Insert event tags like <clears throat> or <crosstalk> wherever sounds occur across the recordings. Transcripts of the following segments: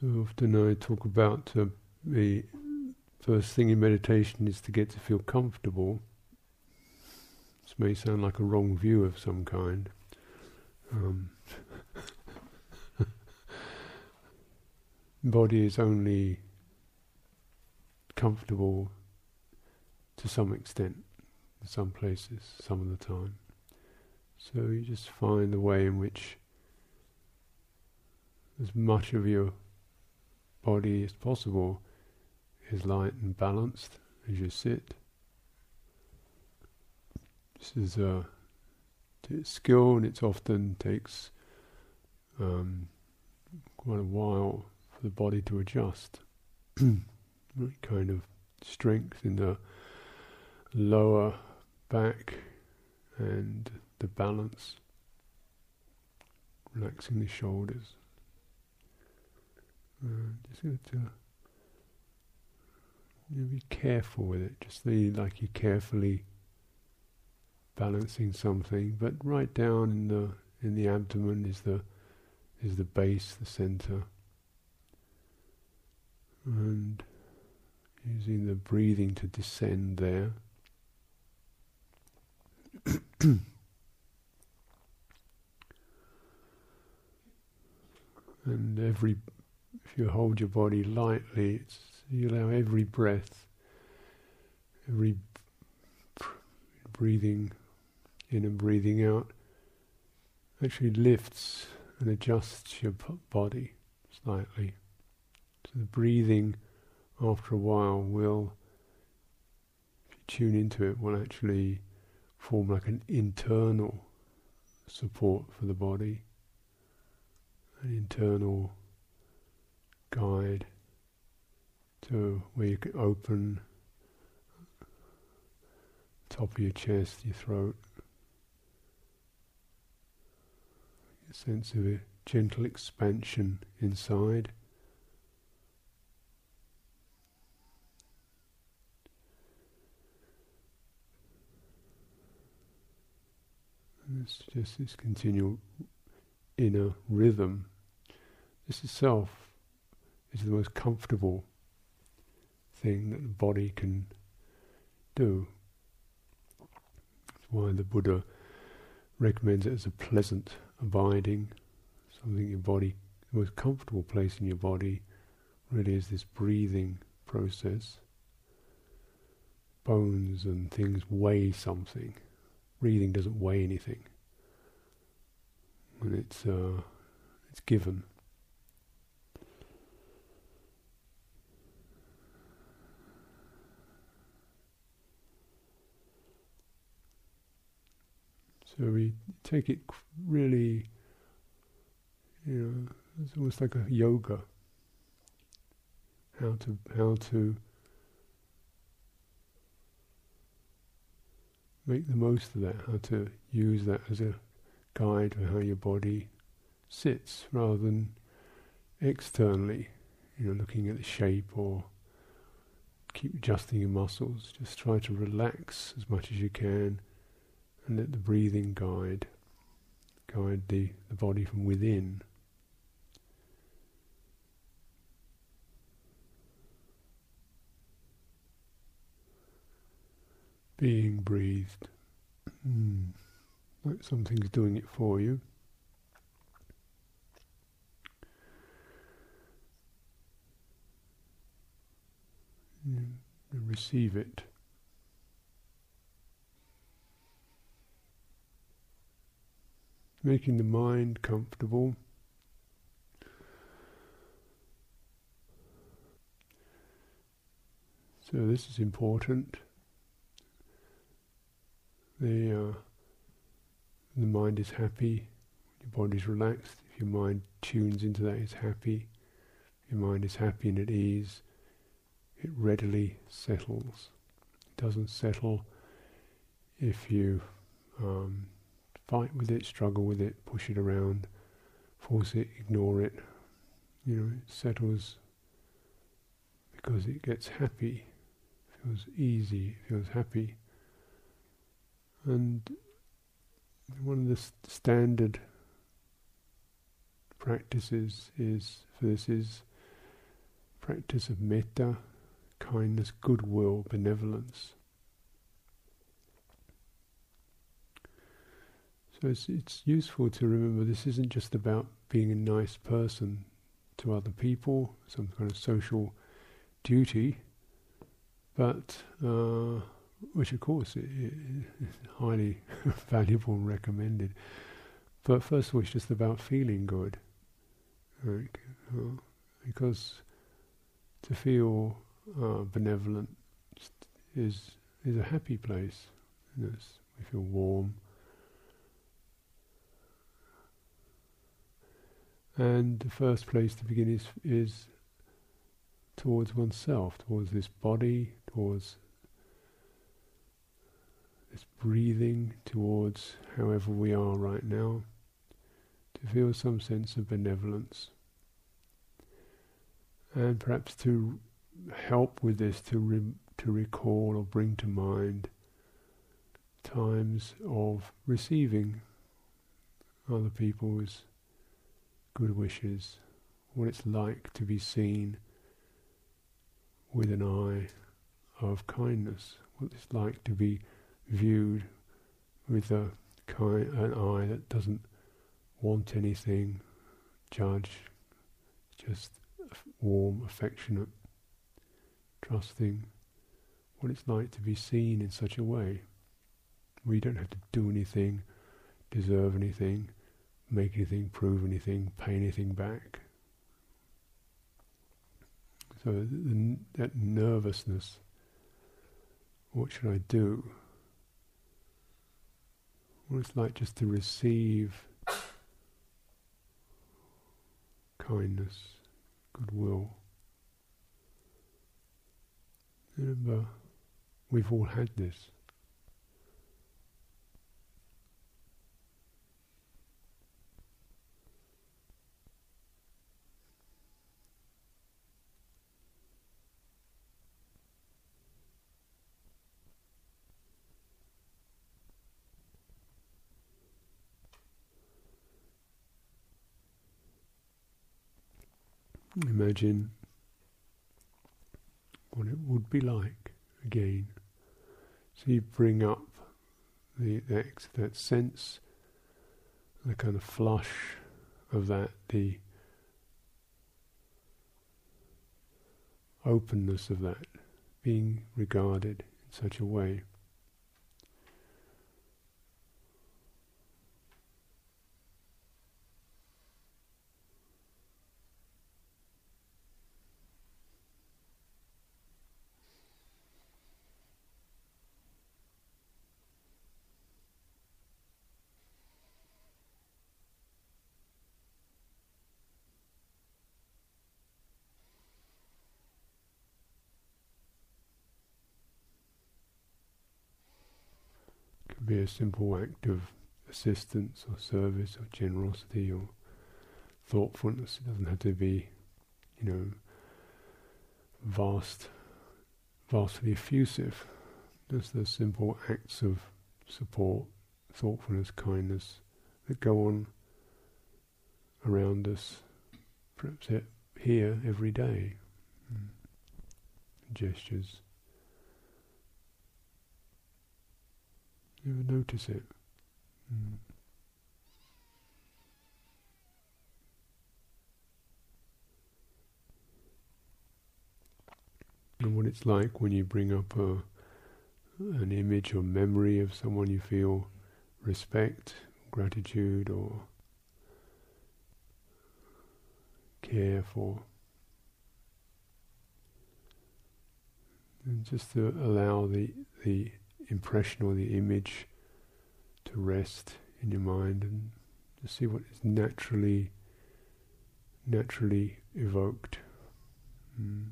So often I talk about uh, the first thing in meditation is to get to feel comfortable. This may sound like a wrong view of some kind. Um, <laughs> body is only comfortable to some extent in some places, some of the time. So you just find the way in which as much of your body as possible is light and balanced as you sit. This is a skill, and it often takes um, quite a while for the body to adjust. <clears throat> kind of strength in the lower back and the balance, relaxing the shoulders. Uh, just to you know, be careful with it. Just be like you're carefully balancing something, but right down in the in the abdomen is the is the base, the center, and using the breathing to descend there. <clears throat> and every you hold your body lightly, you allow every breath, every breathing in and breathing out, actually lifts and adjusts your body slightly. So the breathing, after a while, will, if you tune into it, will actually form like an internal support for the body, an internal guide to where you can open top of your chest, your throat. A sense of a gentle expansion inside. It's just this continual inner rhythm. This itself is the most comfortable thing that the body can do. That's why the Buddha recommends it as a pleasant abiding, something your body, the most comfortable place in your body really is this breathing process. Bones and things weigh something. Breathing doesn't weigh anything. And it's uh, it's given. So we take it really, you know, it's almost like a yoga. How to how to make the most of that, how to use that as a guide for how your body sits rather than externally, you know, looking at the shape or keep adjusting your muscles. Just try to relax as much as you can and let the breathing guide guide the, the body from within. Being breathed. Mm. Like something's doing it for you. Mm. Receive it. Making the mind comfortable. So this is important. The uh, the mind is happy, your body is relaxed. If your mind tunes into that, it's happy. Your mind is happy and at ease. It readily settles. It doesn't settle if you um, fight with it, struggle with it, push it around, force it, ignore it. You know, it settles because it gets happy, feels easy, feels happy. And one of the st- standard practices is for this is practice of metta, kindness, goodwill, benevolence. So it's, it's useful to remember this isn't just about being a nice person to other people, some kind of social duty, but uh, which of course is highly <laughs> valuable and recommended. But first of all, it's just about feeling good, uh, because to feel uh, benevolent is is a happy place. we feel warm. And the first place to begin is is towards oneself, towards this body, towards this breathing, towards however we are right now, to feel some sense of benevolence. And perhaps to help with this, to, re- to recall or bring to mind times of receiving other people's good wishes, what it's like to be seen with an eye of kindness, what it's like to be viewed with a kind, an eye that doesn't want anything, judge, just warm, affectionate, trusting, what it's like to be seen in such a way. We don't have to do anything, deserve anything, make anything, prove anything, pay anything back. So the, that nervousness, what should I do? What it's like just to receive kindness, goodwill. Remember, we've all had this. Imagine what it would be like again. So you bring up the that, that sense, the kind of flush of that, the openness of that, being regarded in such a way. be simple act of assistance or service or generosity or thoughtfulness. It doesn't have to be, you know, vast, vastly effusive. Just the simple acts of support, thoughtfulness, kindness that go on around us, perhaps here every day. Mm. Gestures. You notice it. Mm. And what it's like when you bring up a, an image or memory of someone you feel respect, gratitude, or care for. And just to allow the, the impression or the image to rest in your mind and to see what is naturally naturally evoked. Mm.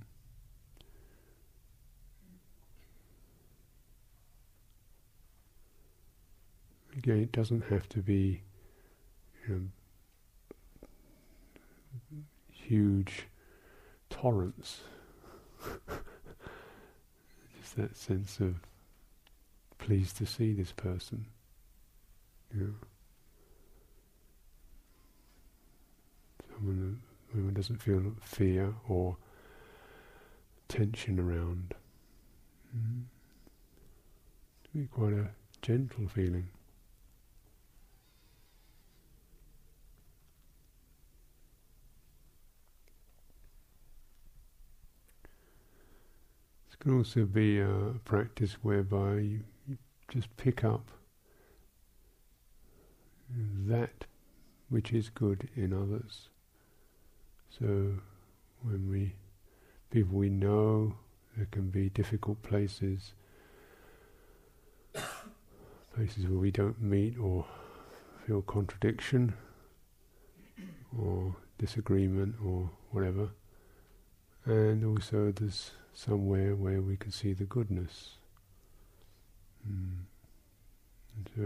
Again, it doesn't have to be you know, huge torrents. <laughs> Just that sense of pleased to see this person. Someone, someone doesn't feel fear or tension around. Mm. To be quite a gentle feeling. This can also be a practice whereby you just pick up that which is good in others. So when we people we know, there can be difficult places, places where we don't meet or feel contradiction or disagreement or whatever. And also there's somewhere where we can see the goodness. Mm. so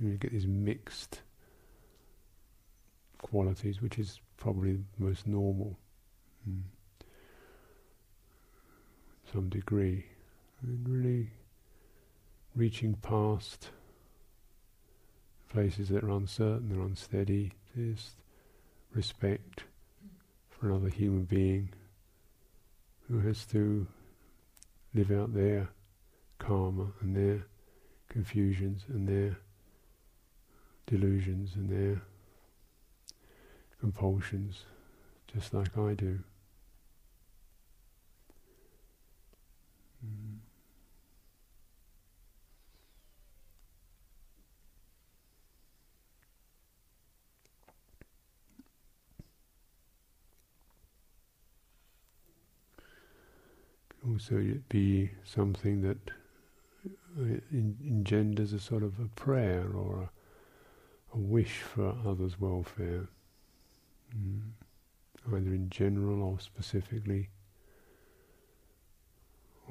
you get these mixed qualities, which is probably the most normal. Mm. Some degree, and really reaching past places that are uncertain or unsteady, just respect for another human being who has to live out their karma and their confusions and their delusions and their compulsions, just like I do. Mm. Also, it be something that Uh, engenders a sort of a prayer or a, a wish for others' welfare. Mm. Either in general or specifically,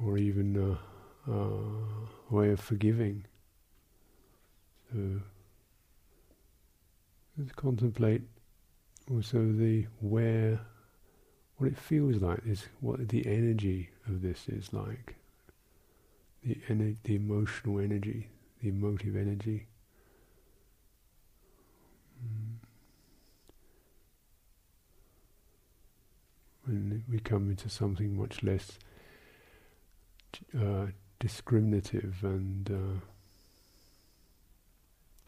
or even a, a way of forgiving. So, let's contemplate also the where, what it feels like is what the energy of this is like. The ener- the emotional energy, the emotive energy. Mm. when we come into something much less uh, discriminative and uh,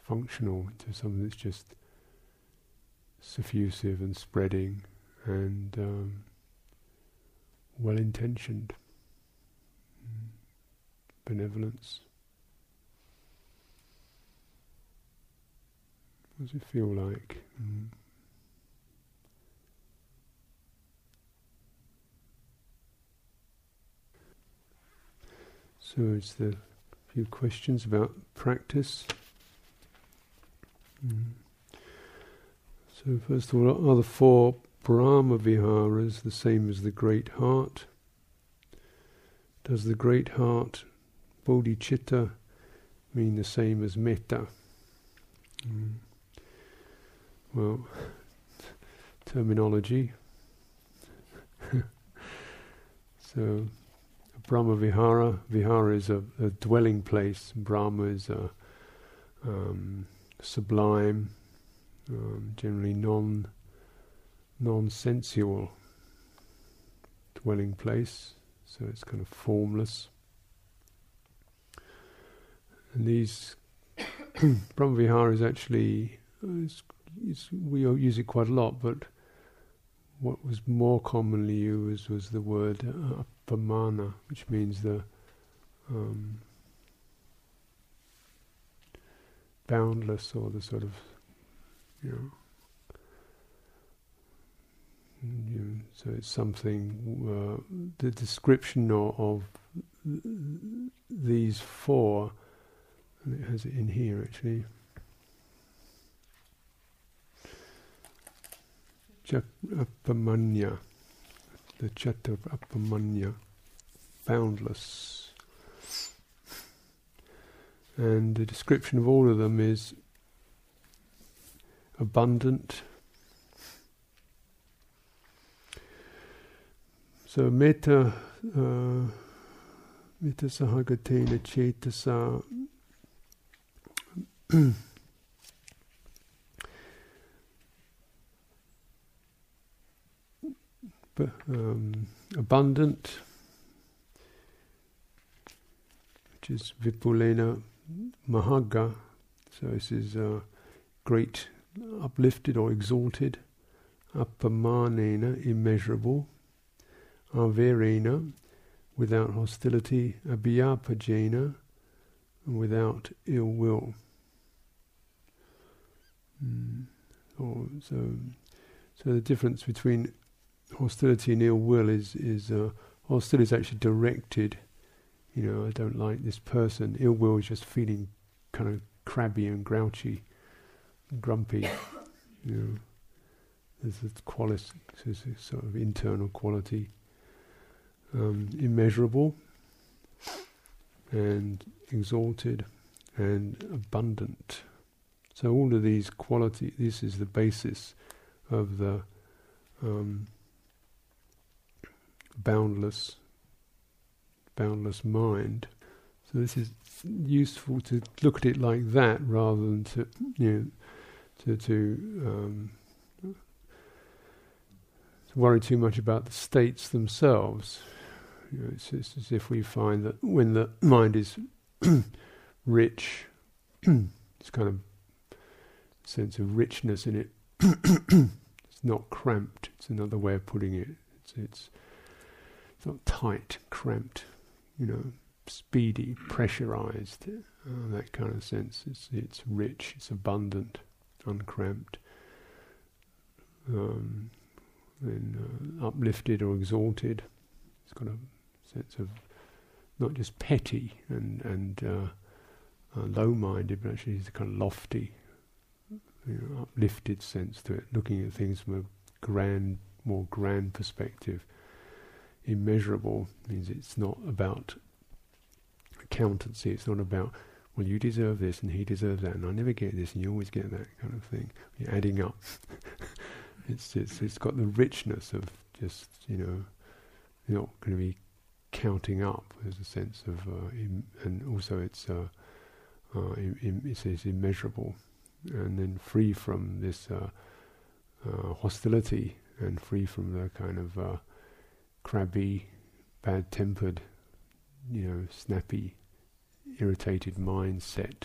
functional, into something that's just suffusive and spreading and um, well intentioned. Benevolence. What does it feel like? Mm. So it's the few questions about practice. Mm. So first of all, are the four Brahma Viharas the same as the Great Heart? Does the Great Heart, Bodhicitta, mean the same as Metta? Mm. Well, terminology. <laughs> so Brahma Vihara. Vihara is a, a dwelling place. Brahma is a um, sublime, um, generally non non-sensual dwelling place. So it's kind of formless. And these <coughs> Brahma Vihara is actually it's, it's, we use it quite a lot, but what was more commonly used was the word uh, appamana, which means the um, boundless or the sort of, you know, you so it's something, uh, the description of, of these four, and it has it in here actually. Apamanya, the Chatur Apamanya, boundless. And the description of all of them is abundant. So metta, uh, metta sahagatena cetasa <clears throat> um, abundant, which is Vipulena Mahagga. So this is uh, great, uplifted or exalted. Apamanena, immeasurable. Averena, without hostility. Abhyapajena, without ill will. Mm. Oh, so, so the difference between hostility and ill will is is uh, hostility is actually directed. You know, I don't like this person. Ill will is just feeling kind of crabby and grouchy, and grumpy. <coughs> You know, there's a quality, a sort of internal quality, um, immeasurable, and exalted, and abundant. So all of these qualities, this is the basis of the um, boundless, boundless mind. So this is useful to look at it like that rather than to, you know, to to, um, to worry too much about the states themselves. You know, it's, it's as if we find that when the mind is <clears throat> rich, <clears throat> it's kind of sense of richness in it. <coughs> it's not cramped. It's another way of putting it. It's, it's it's not tight, cramped, you know, speedy, pressurized, uh, that kind of sense. It's it's rich, it's abundant, uncramped, um, and uh, uplifted or exalted. It's got a sense of not just petty and and uh, uh low-minded, but actually it's kind of lofty, you know, uplifted sense to it, looking at things from a grand, more grand perspective. Immeasurable means it's not about accountancy, it's not about, well, you deserve this and he deserves that, and I never get this and you always get that kind of thing. You're adding up. <laughs> it's, it's, it's got the richness of just, you know, you're not going to be counting up. There's a sense of, uh, Im- and also it's, uh, uh, Im- Im- it's, it's immeasurable and then free from this uh, uh, hostility and free from the kind of uh, crabby, bad-tempered, you know, snappy, irritated mindset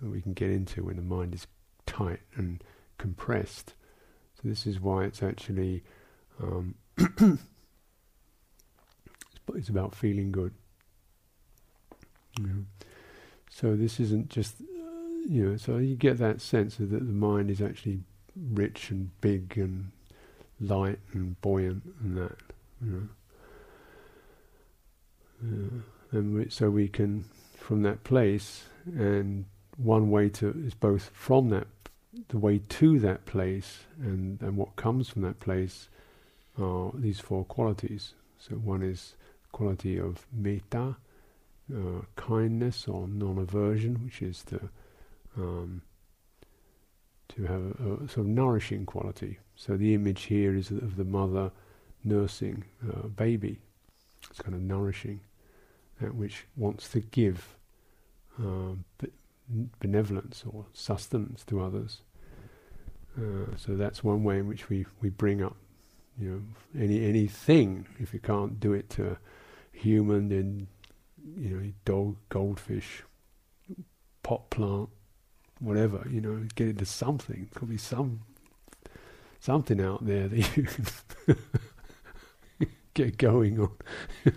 that we can get into when the mind is tight and compressed. So this is why it's actually um, <coughs> it's about feeling good. So this isn't just you know, so you get that sense of that the mind is actually rich and big and light and buoyant and that, you know. Uh, and we, so we can, from that place, and one way to is both from that, the way to that place, and and what comes from that place, are these four qualities. So one is quality of metta, uh, kindness or non-aversion, which is the um, to have a, a, sort of nourishing quality. So the image here is of the mother nursing a baby. It's kind of nourishing, that which wants to give um, benevolence or sustenance to others. Uh, so that's one way in which we, we bring up, you know, any anything. If you can't do it to a human, then you know, dog, goldfish, pot plant, whatever, you know, get into something. Could be some something out there that you can <laughs> get going on. <laughs>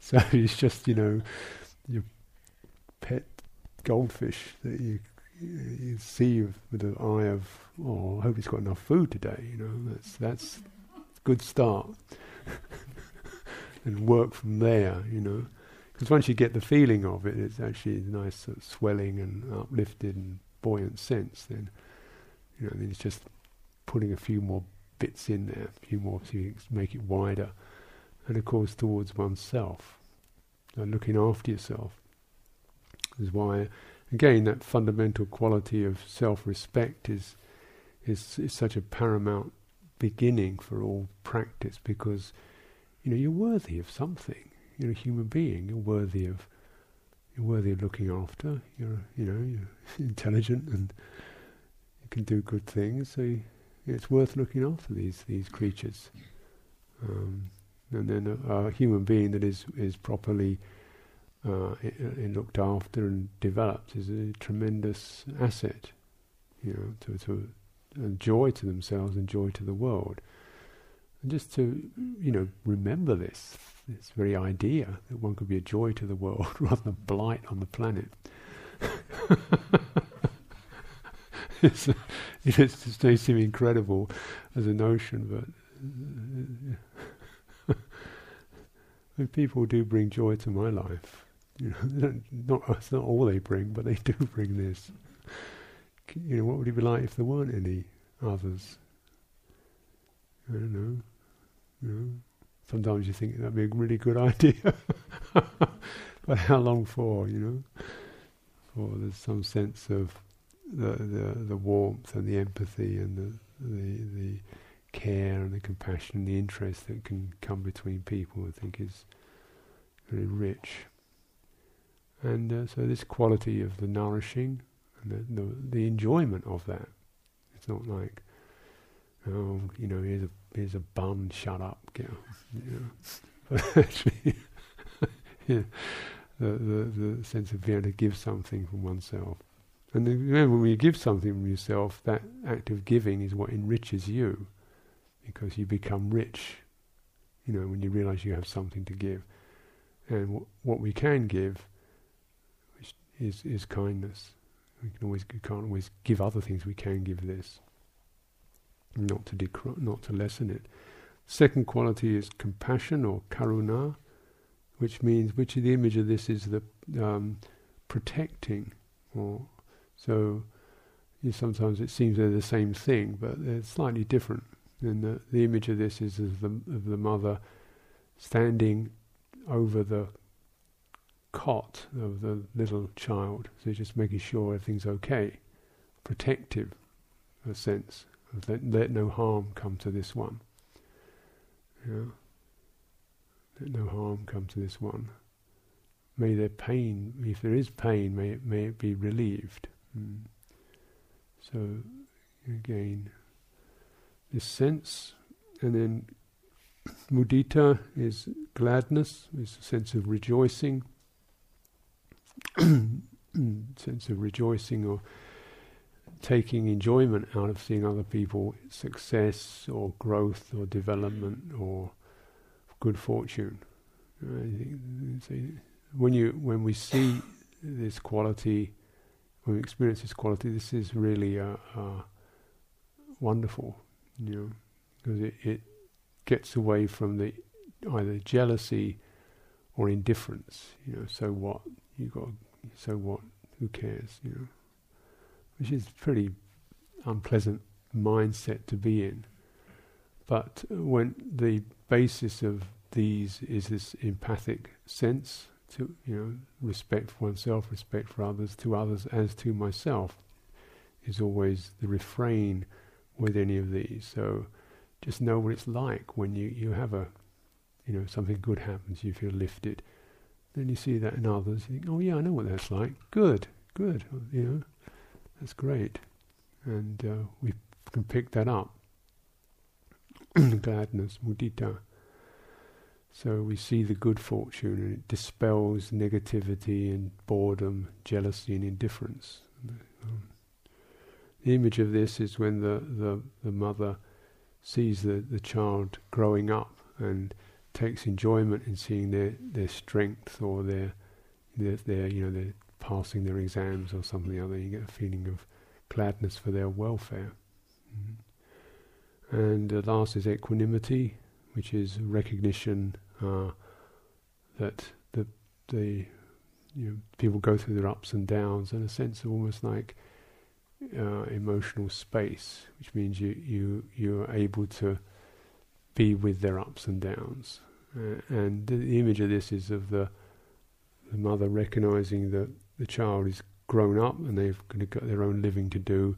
so it's just, you know, your pet goldfish that you you see with the eye of, oh, I hope he's got enough food today. You know, that's that's a good start, <laughs> and work from there. You know, because once you get the feeling of it, it's actually a nice sort of swelling and uplifted and buoyant sense. Then, you know, then it's just putting a few more bits in there, a few more to make it wider, and of course towards oneself, so looking after yourself. Is why, again, that fundamental quality of self-respect is is is such a paramount beginning for all practice because you know you're worthy of something you're a human being. You're worthy of you're worthy of looking after. You're you know you're <laughs> intelligent and you can do good things. So you, it's worth looking after these these creatures. Um, and then a, a, human being that is is properly uh, looked after and developed is a tremendous asset, you know, to, to joy to themselves and joy to the world. And just to, you know, remember this, this very idea that one could be a joy to the world <laughs> rather than a blight on the planet. <laughs> it's, it just, may seem incredible as a notion, but uh, <laughs> people do bring joy to my life. You know, not it's not all they bring, but they do bring this. You know, what would it be like if there weren't any others? I don't know. You know, sometimes you think that'd be a really good <laughs> idea, but how long for? You know, for there's some sense of the the the warmth and the empathy and the the the care and the compassion and the interest that can come between people. I think is very rich. And uh, so this quality of the nourishing and the, the, the enjoyment of that. It's not like, oh, you know, here's a here's a bun, shut up, you know. You know. Yeah, the, the the sense of being able to give something from oneself. And remember, when you give something from yourself, that act of giving is what enriches you, because you become rich. You know, when you realise you have something to give, and w- what we can give is is kindness. We can always we can't always give other things. We can give this, not to not to lessen it. Second quality is compassion or karuna, which means which the image of this is the um, protecting, or so. You sometimes it seems they're the same thing, but they're slightly different. And the, the image of this is of the, of the mother standing over the cot of the little child. So just making sure everything's okay, protective, a sense let, let no harm come to this one. Yeah. Let no harm come to this one. May their pain, if there is pain, may it, may it be relieved. Mm. So again, this sense, and then mudita is gladness, is a sense of rejoicing. <clears throat> sense of rejoicing or taking enjoyment out of seeing other people success or growth or development or good fortune. when you when we see this quality, when we experience this quality, this is really uh, uh, wonderful, you know, because it, it gets away from the either jealousy or indifference. You know, so what? You got so what? Who cares? You know, which is pretty unpleasant mindset to be in. But when the basis of these is this empathic sense to you know respect for oneself, respect for others, to others as to myself, is always the refrain with any of these. So just know what it's like when you, you have a you know something good happens, you feel lifted then you see that in others, you think, oh yeah, I know what that's like. Good, good, you know, that's great. And uh, we can pick that up. <clears throat> Gladness, mudita. So we see the good fortune and it dispels negativity and boredom, jealousy and indifference. Um, the image of this is when the, the, the mother sees the, the child growing up and takes enjoyment in seeing their, their strength or their, their, their you know their passing their exams or something other. You get a feeling of gladness for their welfare. Mm-hmm. And uh, last is equanimity, which is recognition uh, that the the you know, people go through their ups and downs, and a sense of almost like uh, emotional space, which means you you you are able to be with their ups and downs. Uh, and the, the, image of this is of the the mother recognizing that the child is grown up and they've got their own living to do,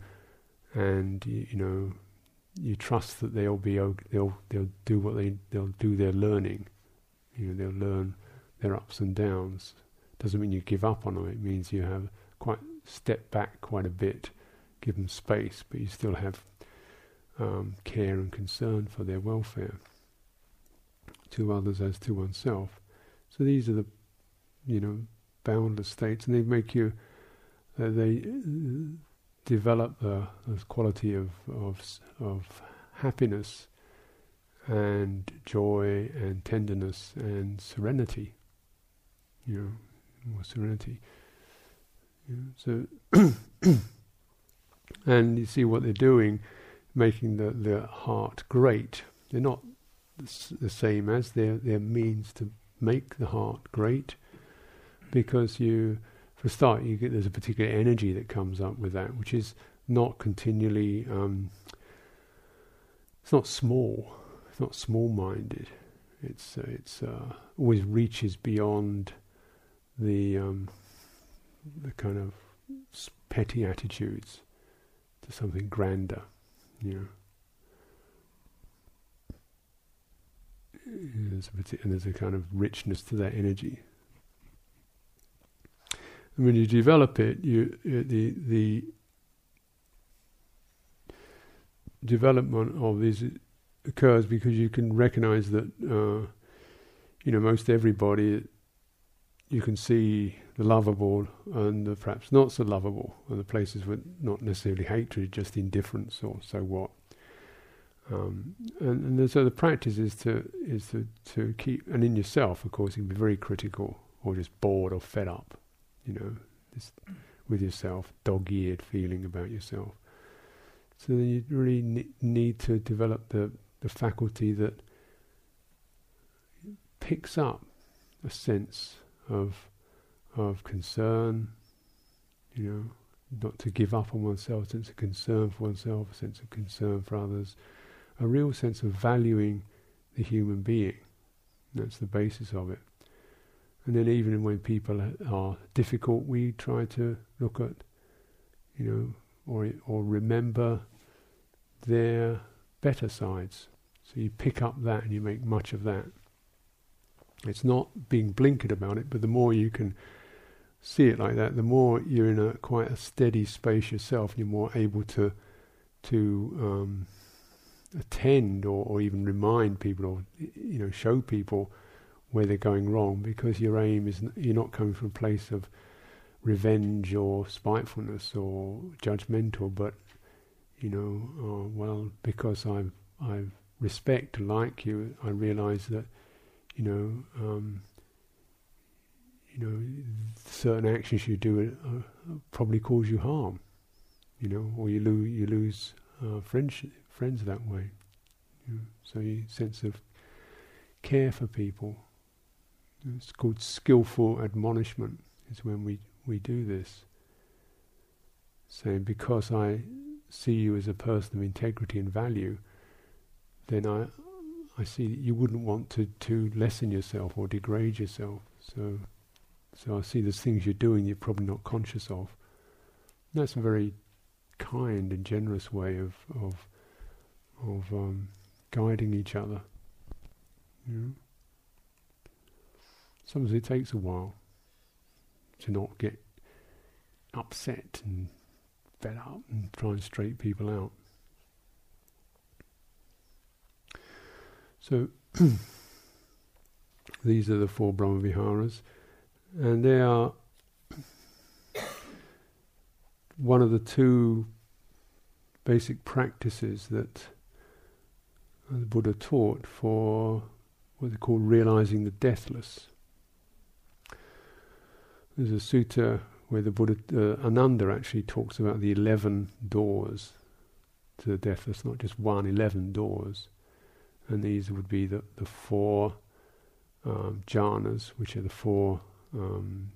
and you, you know you trust that they'll be they'll they'll do what they they'll do their learning. You know they'll learn their ups and downs. Doesn't mean you give up on them. It means you have quite step back quite a bit, give them space, but you still have um, care and concern for their welfare to others as to oneself. So these are the, you know, boundless states, and they make you, uh, they uh, develop the, quality of, of of happiness and joy and tenderness and serenity. You know, more serenity. You know, so, <coughs> and you see what they're doing, making the, the heart great. They're not the same as their their means to make the heart great, because you, for a start, you get there's a particular energy that comes up with that, which is not continually. Um, it's not small. It's not small-minded. It's uh, it's uh, always reaches beyond the um, the kind of petty attitudes to something grander, you know. And there's a kind of richness to that energy. When you develop it, you the the development of these occurs because you can recognize that uh, you know most everybody you can see the lovable and the perhaps not so lovable, and the places with not necessarily hatred, just indifference or so what. Um, and, and so the practice is to is to, to keep, and in yourself, of course, you can be very critical or just bored or fed up, you know, just with yourself, dog-eared feeling about yourself. So then you really ne- need to develop the the faculty that picks up a sense of of concern, you know, not to give up on oneself, a sense of concern for oneself, a sense of concern for others, a real sense of valuing the human being. That's the basis of it. And then even when people are difficult, we try to look at, you know, or or remember their better sides. So you pick up that and you make much of that. It's not being blinkered about it, but the more you can see it like that, the more you're in a quite a steady space yourself, and you're more able to to um, attend or, or even remind people or you know show people where they're going wrong because your aim is you're not coming from a place of revenge or spitefulness or judgmental, but you know, oh, well, because I've I've respect like you, I realise that you know, um, you know, certain actions you do uh, probably cause you harm, you know, or you lose you lose uh, friendship, friends that way. You know, so you sense of care for people. It's called skillful admonishment. Is when we we do this. Saying because I see you as a person of integrity and value, then I I see that you wouldn't want to, to lessen yourself or degrade yourself. So, so I see there's things you're doing you're probably not conscious of. And that's a very kind and generous way of of of um, guiding each other. Know? Sometimes it takes a while to not get upset and fed up and try and straighten people out. So <clears throat> these are the four Brahmaviharas, and they are one of the two basic practices that the Buddha taught for what they call realizing the deathless. There's a sutta where the Buddha, uh, Ananda actually talks about the 11 doors to the deathless, not just one, 11 doors. And these would be the, the four um, jhanas, which are the four um,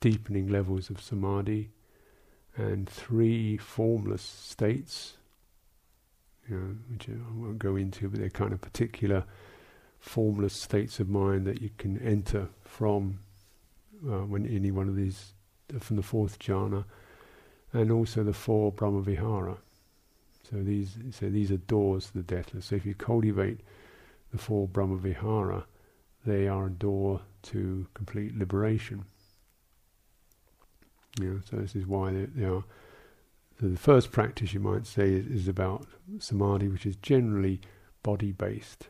deepening levels of samadhi, and three formless states, you know, which I won't go into, but they're kind of particular formless states of mind that you can enter from uh, when any one of these, from the fourth jhana, and also the four Brahmavihara. So these, so these are doors to the deathless. So if you cultivate the four Brahmavihara, they are a door to complete liberation. Know, so this is why they, they are. So the first practice you might say is, is about samadhi, which is generally body-based.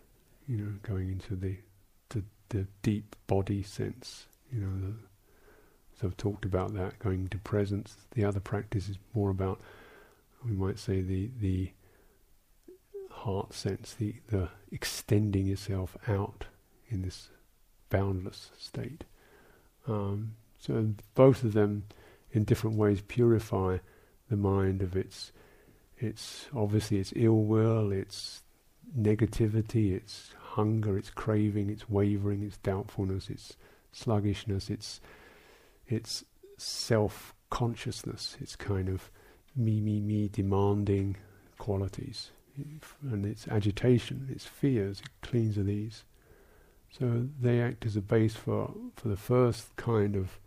You know, going into the the, the deep body sense. You know, So I've talked about that going to presence. The other practice is more about, we might say, the the heart sense, the the extending yourself out in this boundless state. Um, so both of them, in different ways, purify the mind of its its obviously its ill will, its negativity, its hunger, its craving, its wavering, its doubtfulness, its sluggishness, its its self consciousness, its kind of me me me demanding qualities, and its agitation, its fears. It cleans of these. So they act as a base for for the first kind of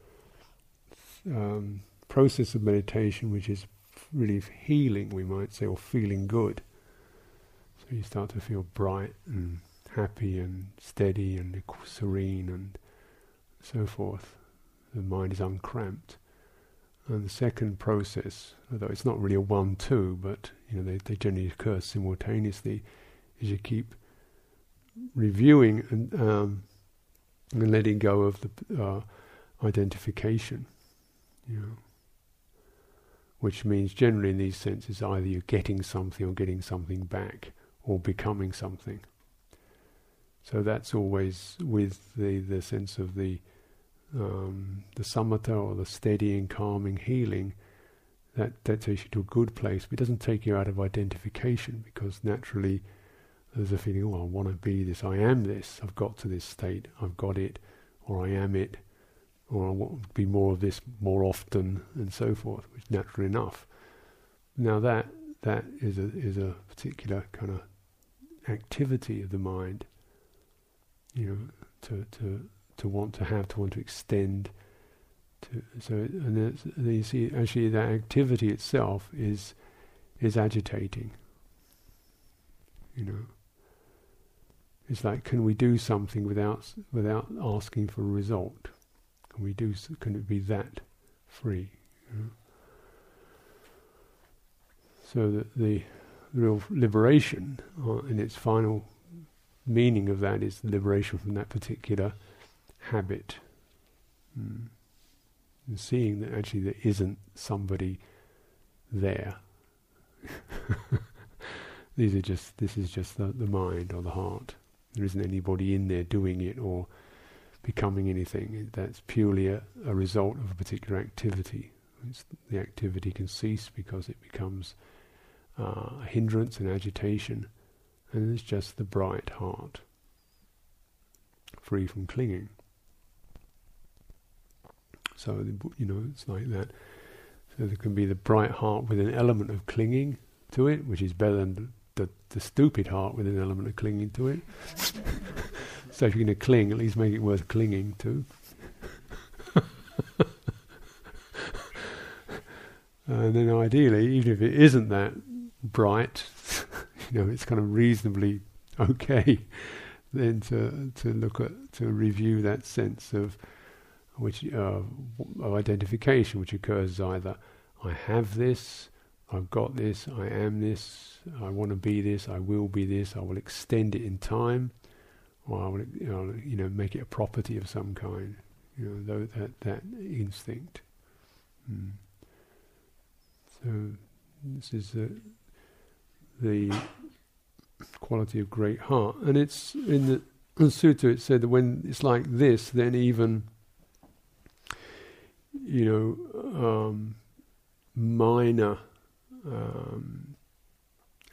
um, process of meditation, which is really healing, we might say, or feeling good. So you start to feel bright and happy and steady and serene and so forth. The mind is uncramped. And the second process, although it's not really a one-two, but you know they, they generally occur simultaneously, is you keep reviewing and, um, and letting go of the uh, identification. You know which means generally in these senses either you're getting something or getting something back or becoming something. So that's always with the, the sense of the um, the samatha or the steadying, calming, healing. That that takes you to a good place, but it doesn't take you out of identification because naturally there's a feeling, oh, I want to be this, I am this, I've got to this state, I've got it, or I am it or I want to be more of this more often, and so forth, which is natural enough. Now that that is a is a particular kind of activity of the mind, you know, to to to want to have, to want to extend. To, so and then you see actually that activity itself is is agitating. You know, it's like can we do something without without asking for a result? Can we do? Can it be that free? You know? So that the, real liberation, uh, in its final meaning of that, is liberation from that particular habit. Mm. Seeing that actually there isn't somebody there. <laughs> These are just. This is just the, the mind or the heart. There isn't anybody in there doing it or becoming anything. That's purely a, a result of a particular activity. It's, the activity can cease because it becomes uh, a hindrance and agitation, and it's just the bright heart, free from clinging. So you know it's like that. So there can be the bright heart with an element of clinging to it, which is better than the, the stupid heart with an element of clinging to it. <laughs> So if you're going to cling, at least make it worth clinging to. <laughs> and then ideally, even if it isn't that bright, <laughs> you know, it's kind of reasonably okay, then to to look at to review that sense of which uh, of identification, which occurs either I have this, I've got this, I am this, I want to be this, I will be this, I will extend it in time, or I will, you know, you know, make it a property of some kind. You know, that that instinct. Mm. So this is the the quality of great heart, and it's in the, the sutta. It said that when it's like this, then even you know um, minor um,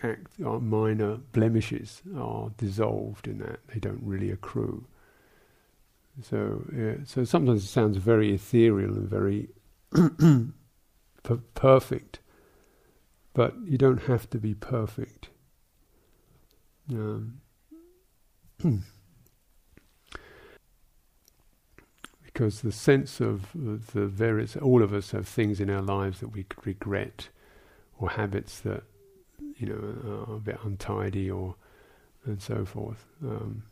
act, or minor blemishes are dissolved in that; they don't really accrue. So, yeah, so sometimes it sounds very ethereal and very <clears throat> per- perfect, but you don't have to be perfect. Um, <clears throat> because the sense of the various, all of us have things in our lives that we could regret, or habits that you know, are a bit untidy or and so forth. Um,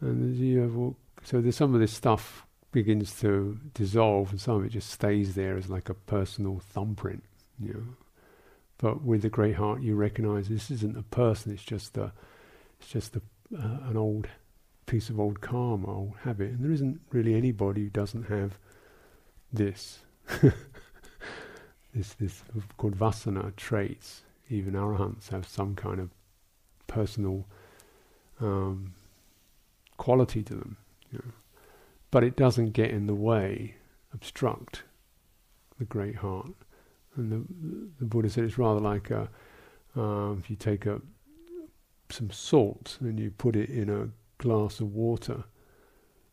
and you have all, so there's some of this stuff begins to dissolve, and some of it just stays there as like a personal thumbprint, you know. But with the great heart, you recognise this isn't a person; it's just a, it's just a, uh, an old piece of old karma, old habit, and there isn't really anybody who doesn't have this. <laughs> this this called vasana traits. Even arahants have some kind of personal um, quality to them, you know. but it doesn't get in the way, obstruct the great heart. And the, the Buddha said it's rather like a, um, if you take a some salt and you put it in a glass of water,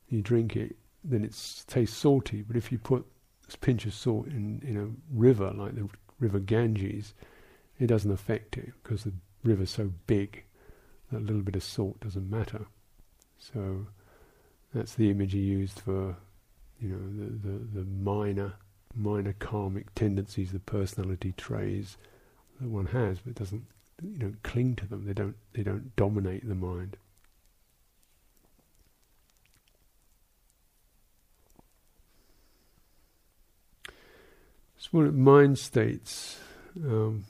you drink it, then it tastes salty. But if you put a pinch of salt in, in a river like the river Ganges, it doesn't affect it because the river's so big that a little bit of salt doesn't matter. So that's the image he used for, you know, the, the, the minor minor karmic tendencies, the personality traits that one has, but doesn't you don't cling to them. They don't they don't dominate the mind. So mind states. Um,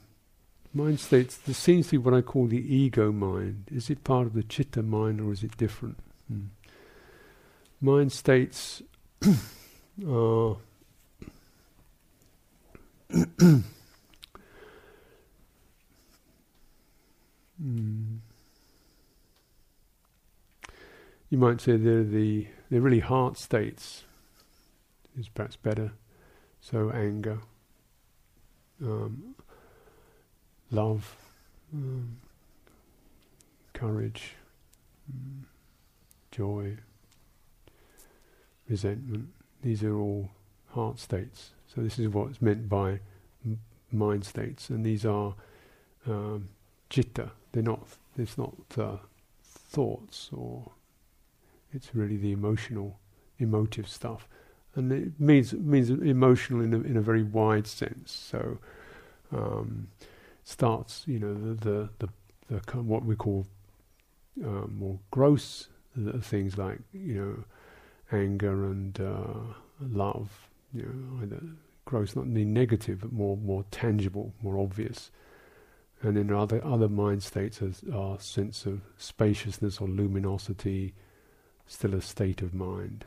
mind states. There seems to be what I call the ego mind. Is it part of the chitta mind or is it different? Hmm. Mind states are <coughs> Mm. <coughs> You might say they're the they're really heart states. Is perhaps better. So anger, um, love, um, courage, um, joy, resentment. These are all heart states. So this is what's meant by m- mind states, and these are um, citta. They're not. It's not uh, thoughts, or it's really the emotional, emotive stuff, and it means means emotional in a, in a very wide sense. So um, starts, you know, the the the, the what we call uh, more gross things like you know anger and uh, love, you know, either gross, not the negative, but more more tangible, more obvious. And then other other mind states are sense of spaciousness or luminosity, still a state of mind.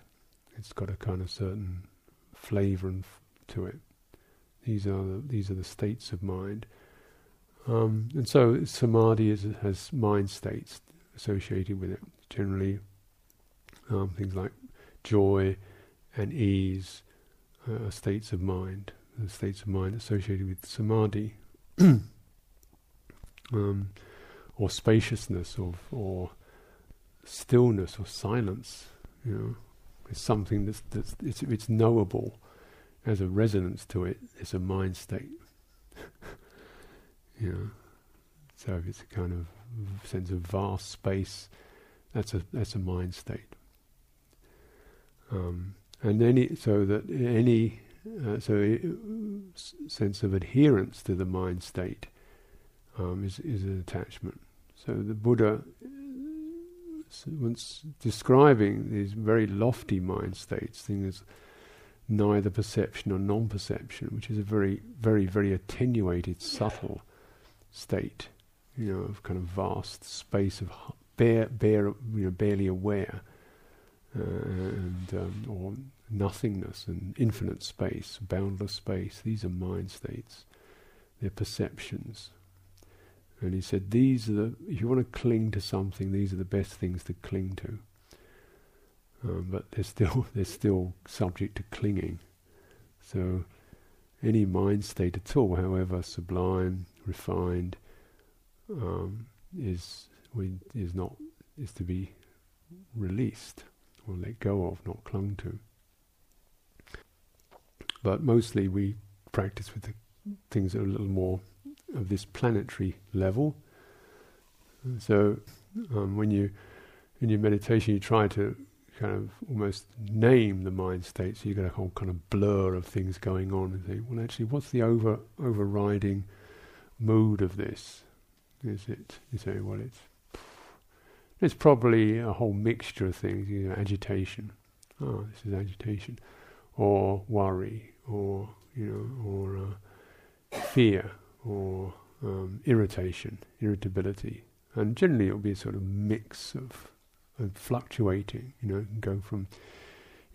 It's got a kind of certain flavour f- to it. These are the, these are the states of mind. Um, and so samadhi is, has mind states associated with it. Generally, um, things like joy and ease uh, states of mind, the states of mind associated with samadhi. <clears throat> um, or spaciousness, or, or stillness, or silence. You know, it's something that's, that's it's, it's knowable as a resonance to it. It's a mind state. <laughs> you know, so it's a kind of sense of vast space, that's a that's a mind state. Um, and any so that any uh, so uh, sense of adherence to the mind state um, is, is an attachment. So the Buddha, once describing these very lofty mind states, things neither perception or non-perception, which is a very, very, very attenuated, subtle state, you know, of kind of vast space of bare, bare, you know, barely aware, uh, and um, or nothingness and infinite space, boundless space. These are mind states. They're perceptions. And he said, these are the, if you want to cling to something, these are the best things to cling to. Um, but they're still, <laughs> they're still subject to clinging. So any mind state at all, however sublime, refined, um, is, is not, is to be released or let go of, not clung to. But mostly we practice with the things that are a little more of this planetary level. So um, when you in your meditation you try to kind of almost name the mind state, so you get a whole kind of blur of things going on and think, well actually what's the over overriding mood of this? Is it you say, well it's it's probably a whole mixture of things, you know, agitation. Oh, this is agitation. Or worry, or you know, or uh, fear, or um, irritation, irritability, and generally it will be a sort of mix of, of fluctuating. You know, it can go from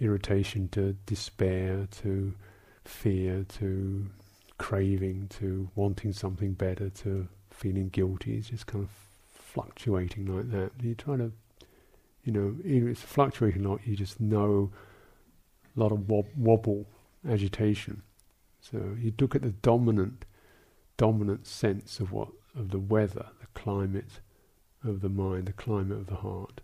irritation to despair to fear to craving to wanting something better to feeling guilty. It's just kind of fluctuating like that. You try to, you know, even if it's fluctuating lot, you just know a lot of wob- wobble, agitation. So you look at the dominant, dominant sense of what of the weather, the climate of the mind, the climate of the heart.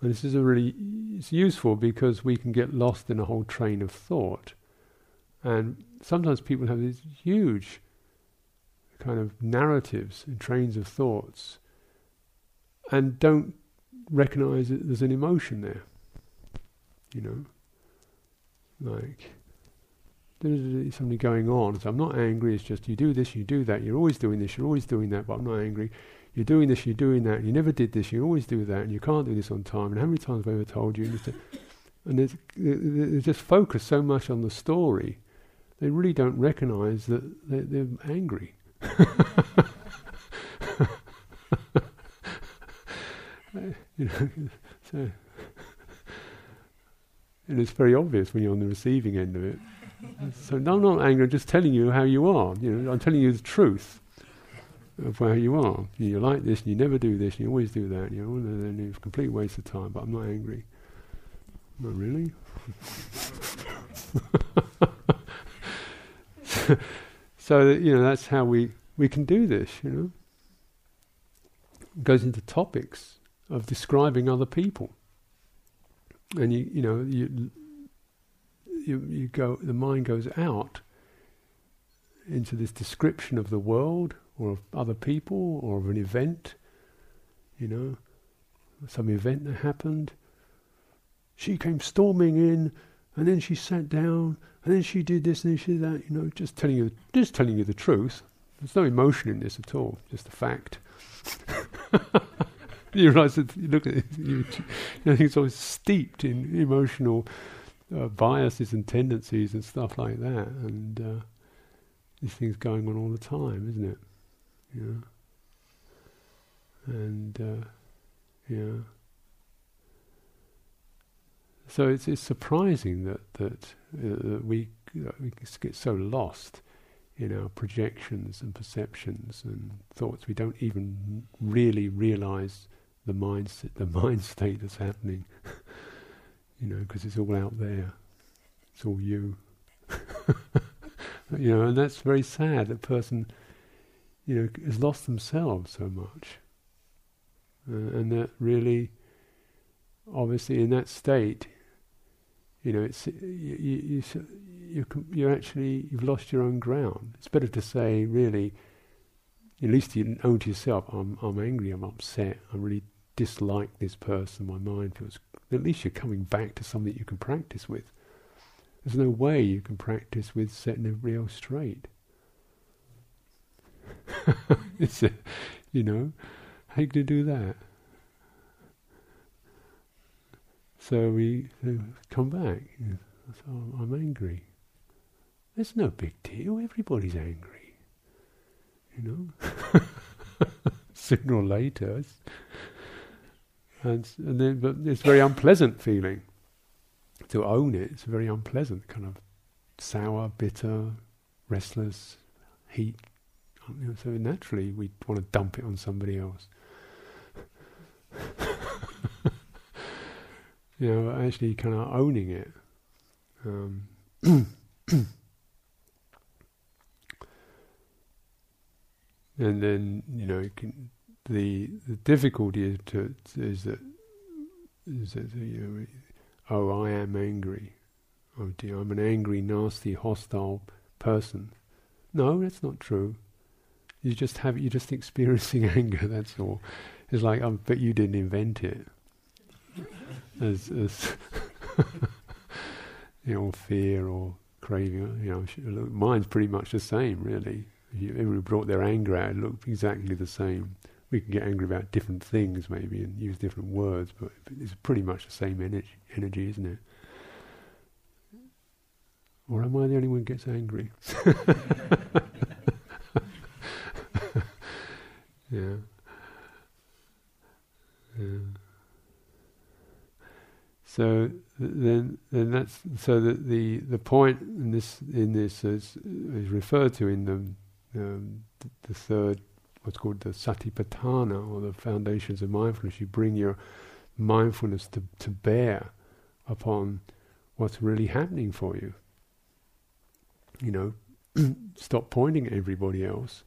And this is a really it's useful because we can get lost in a whole train of thought. And sometimes people have these huge kind of narratives and trains of thoughts and don't recognize that there's an emotion there. You know? Like something going on. So I'm not angry, it's just you do this, you do that, you're always doing this, you're always doing that, but I'm not angry. You're doing this, you're doing that, you never did this, you always do that, and you can't do this on time. And how many times have I ever told you? And they, they just focus so much on the story, they really don't recognize that they're, they're angry. <laughs> you know, so, and it's very obvious when you're on the receiving end of it. So no, I'm not angry. I'm just telling you how you are. You know, I'm telling you the truth of how you are. You're like this, and you never do this, and you always do that. You know, and it's a complete waste of time. But I'm not angry. Not really. <laughs> so you know, that's how we we can do this. You know, it goes into topics of describing other people, and you you know you you, you go, the mind goes out into this description of the world or of other people or of an event, you know, some event that happened. She came storming in, and then she sat down, and then she did this, and then she did that. You know, just telling you, just telling you the truth. There's no emotion in this at all, just a fact. <laughs> you realise that you look at it, you, you it's always steeped in emotional uh, biases and tendencies and stuff like that, and uh, these things going on all the time, isn't it? Yeah. And uh, yeah. So it's it's surprising that that, uh, that we we get so lost in our projections and perceptions and thoughts. We don't even really realize the mind the <laughs> mind state that's happening you know, because it's all out there. It's all you. <laughs> you know, and that's very sad. That person, you know, has lost themselves so much, uh, and that really, obviously, in that state, you know, it's you you you you actually you've lost your own ground. It's better to say, really, at least you own to yourself, I'm I'm angry, I'm upset, I'm really dislike this person. My mind feels at least you're coming back to something that you can practice with. There's no way you can practice with setting everybody else straight. <laughs> it's a, you know, how you going to do that? So we come back. So I'm angry. There's no big deal. Everybody's angry. You know, <laughs> sooner or later, and, and then, but it's a very unpleasant feeling to own it. It's a very unpleasant kind of sour, bitter, restless, heat. So naturally, we want to dump it on somebody else. <laughs> you know, actually, kind of owning it. Um, <clears throat> and then you know, you can the the difficulty is, to, is that is that you uh, know, oh I am angry, oh dear I'm an angry, nasty, hostile person. No, that's not true. You just have you're just experiencing <laughs> anger. That's all. It's like, oh, but you didn't invent it. as as <laughs> you know, fear or craving. You know, mine's pretty much the same, really. Everybody brought their anger out, it looked exactly the same we can get angry about different things maybe and use different words, but it's pretty much the same energy, energy isn't it? Or am I the only one who gets angry? <laughs> yeah. yeah. So then, then that's so that the the point in this in this is, is referred to in the um, the third what's called the satipatthana or the foundations of mindfulness. You bring your mindfulness to to bear upon what's really happening for you. You know, <clears throat> stop pointing at everybody else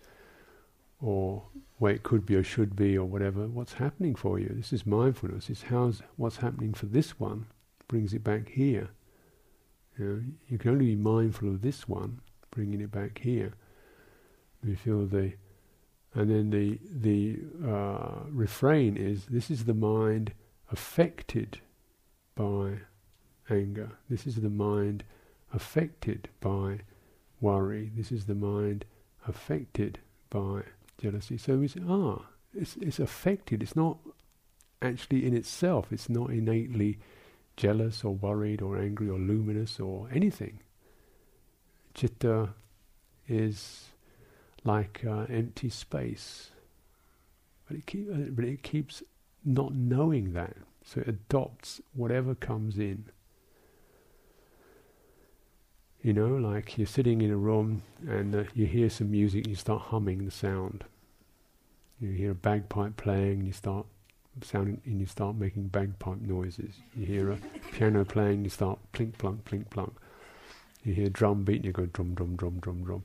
or where it could be or should be or whatever, what's happening for you. This is mindfulness. It's how's what's happening for this one brings it back here. You, know, you can only be mindful of this one, bringing it back here. You feel the, and then the the uh, refrain is: this is the mind affected by anger. This is the mind affected by worry. This is the mind affected by jealousy. So we say, ah, it's, it's affected. It's not actually in itself. It's not innately jealous or worried or angry or luminous or anything. Chitta is like uh, empty space, but it, keep, uh, but it keeps not knowing that, so it adopts whatever comes in. You know, like you're sitting in a room and uh, you hear some music, and you start humming the sound. You hear a bagpipe playing, and you start sounding, and you start making bagpipe noises. You hear a <laughs> piano playing, you start plink plunk, plink plunk. You hear a drum beat, and you go drum, drum, drum, drum, drum.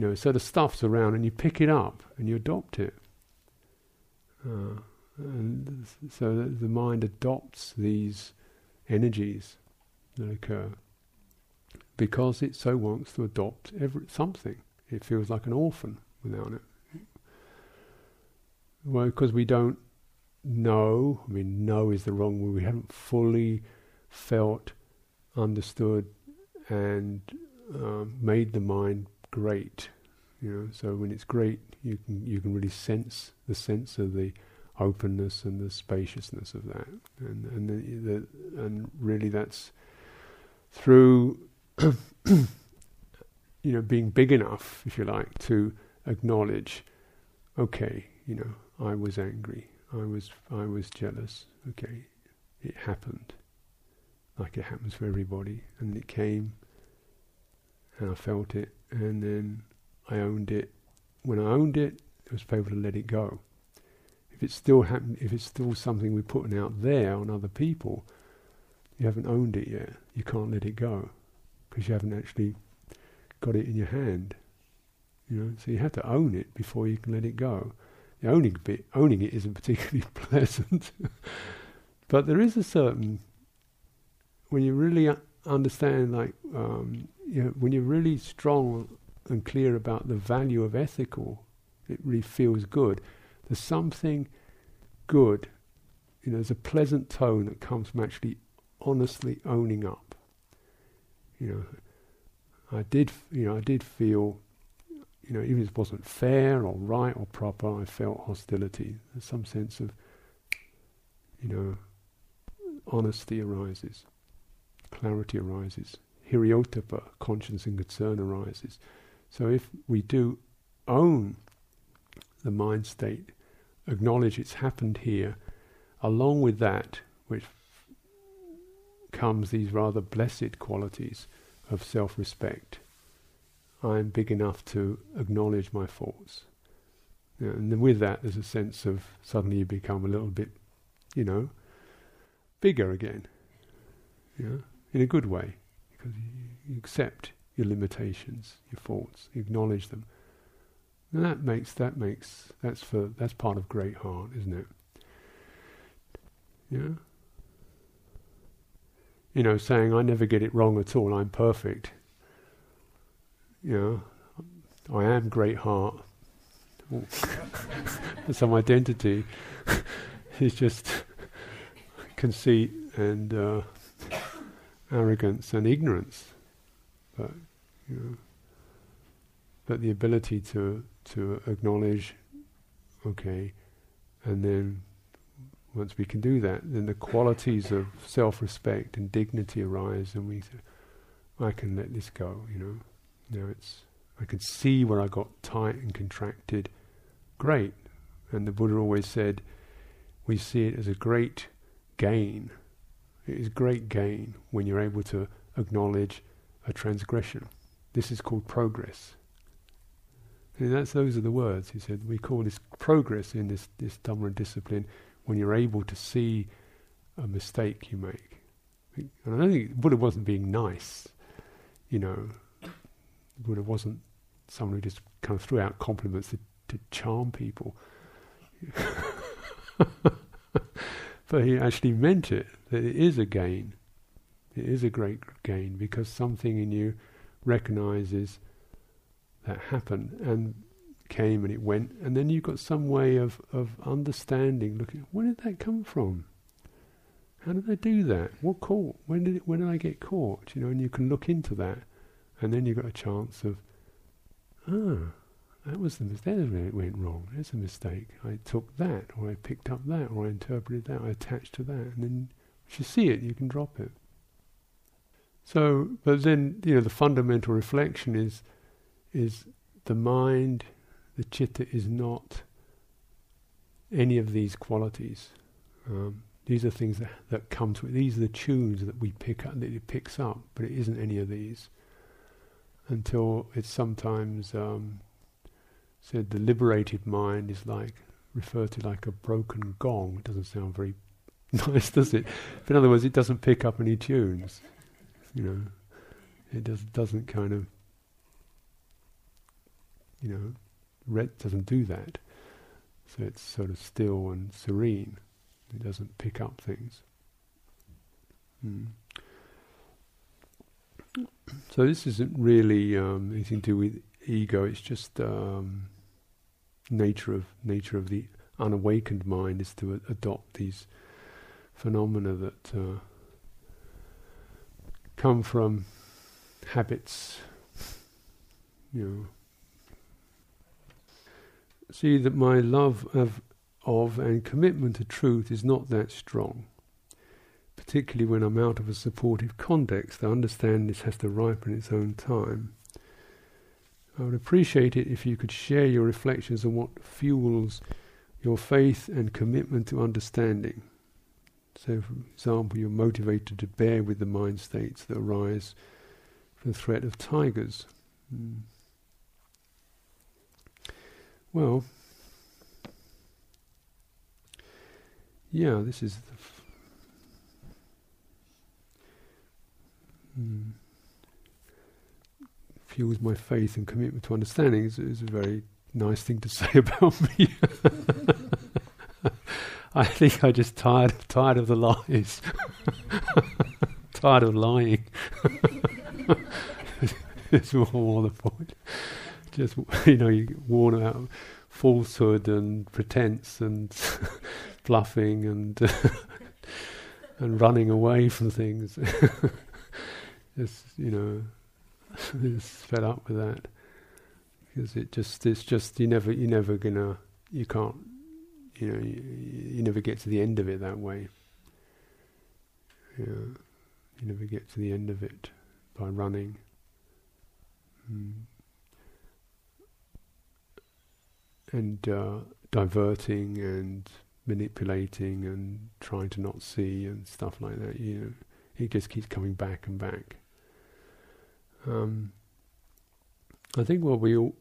You know, so the stuff's around, and you pick it up and you adopt it. Uh, and so the mind adopts these energies that occur because it so wants to adopt every, something. It feels like an orphan without it. Well, because we don't know, I mean, know is the wrong word, we haven't fully felt, understood, and um, made the mind great. You know, so when it's great, you can you can really sense the sense of the openness and the spaciousness of that, and and the, the, and really that's through <clears throat> you know, being big enough, if you like, to acknowledge, okay, you know, I was angry, I was, I was jealous. Okay, it happened, like it happens for everybody, and it came, and I felt it, and then I owned it. When I owned it, I was able to let it go. If it's still happen, if it's still something we're putting out there on other people, you haven't owned it yet. You can't let it go because you haven't actually got it in your hand. You know, so you have to own it before you can let it go. The owning bit, owning it isn't <laughs> particularly pleasant, but there is a certain when you really understand, like um, you know, when you're really strong and clear about the value of ethical, it really feels good. There's something good, you know, there's a pleasant tone that comes from actually honestly owning up you know, I did, you know, I did feel, you know, even if it wasn't fair or right or proper, I felt hostility. There's some sense of, you know, honesty arises, clarity arises, hiri-ottappa, conscience and concern arises. So if we do own the mind state, acknowledge it's happened here, along with that, which comes these rather blessed qualities of self respect. I am big enough to acknowledge my faults. And then with that, there's a sense of suddenly you become a little bit, you know, bigger again. Know, in a good way, because you, you accept your limitations, your faults, you acknowledge them. And that makes that makes that's for that's part of great heart, isn't it? Yeah you know, saying I never get it wrong at all, I'm perfect. You know, I am great heart. <laughs> Some identity <laughs> is just conceit and uh, arrogance and ignorance. But you know, but the ability to to acknowledge, okay, and then once we can do that, then the qualities of self-respect and dignity arise, and we say, I can let this go. You know, now it's I can see where I got tight and contracted. Great, and the Buddha always said, we see it as a great gain It is great gain when you're able to acknowledge a transgression. This is called progress. And that's those are the words he said. We call this progress in this this Dhamma discipline when you're able to see a mistake you make. And I don't think Buddha wasn't being nice, you know. Buddha wasn't someone who just kind of threw out compliments to, to charm people. <laughs> but he actually meant it, that it is a gain. It is a great gain because something in you recognizes that happened and came and it went, and then you've got some way of, of understanding, looking, where did that come from? How did I do that? What caught? When did it, when did I get caught? You know, and you can look into that, and then you've got a chance of, ah, that was the mistake. Where it went wrong. That's a mistake. I took that, or I picked up that, or I interpreted that, I attached to that, and then if you see it, you can drop it. So, but then you know, the fundamental reflection is is the mind, the chitta is not any of these qualities. Um, these are things that, that come to it. These are the tunes that we pick up, that it picks up, but it isn't any of these. Until it's sometimes um, said the liberated mind is like referred to like a broken gong. It doesn't sound very <laughs> nice, does it? But in other words, it doesn't pick up any tunes. You know, it does, doesn't kind of you know, red doesn't do that. So it's sort of still and serene. It doesn't pick up things. Hmm. So this isn't really um, anything to do with ego. It's just um, nature of nature of the unawakened mind is to a- adopt these phenomena that uh, come from habits, you know, see that my love of, of and commitment to truth is not that strong. Particularly when I'm out of a supportive context, I understand this has to ripen its own time. I would appreciate it if you could share your reflections on what fuels your faith and commitment to understanding. So, for example, you're motivated to bear with the mind states that arise from the threat of tigers. Mm. Well, yeah, this is the f- mm, fuels my faith and commitment to understanding is, is a very nice thing to <laughs> say about me. <laughs> I think I just tired tired of the lies, <laughs> tired of lying. it's more, more the point just you know you worn out falsehood and pretense and bluffing and and running away from things. just you know, just <laughs> fed up with that because it just it's just you never you never gonna you can't you know you, you never get to the end of it that way. Yeah, you never get to the end of it by running. Mm. and uh, diverting and manipulating and trying to not see and stuff like that. You know, it just keeps coming back and back. Um, I think what we all,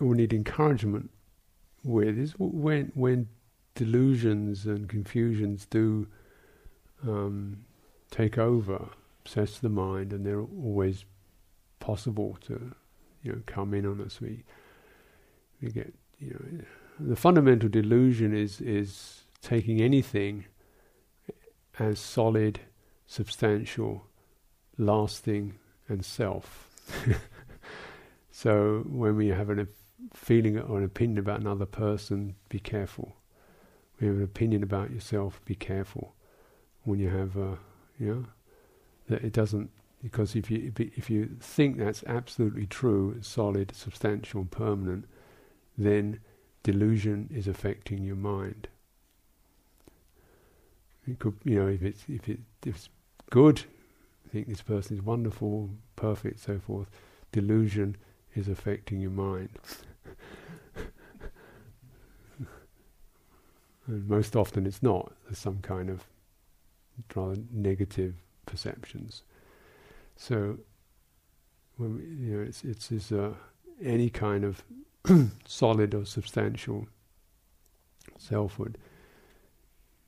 all need encouragement with is when when delusions and confusions do um, take over, obsess the mind, and they're always possible to you know come in on us. We we get you know the fundamental delusion is is taking anything as solid, substantial, lasting, and self. <laughs> so when we have a feeling or an opinion about another person, be careful. When you have an opinion about yourself, be careful. When you have, a, you know, that it doesn't because if you if you think that's absolutely true, solid, substantial, permanent, then delusion is affecting your mind. It could, you know, if it's if, it, if it's good, think this person is wonderful, perfect, so forth. Delusion is affecting your mind. <laughs> and most often it's not. There's some kind of rather negative perceptions. So, when we, you know, it's it's, uh, any kind of <coughs> solid or substantial selfhood.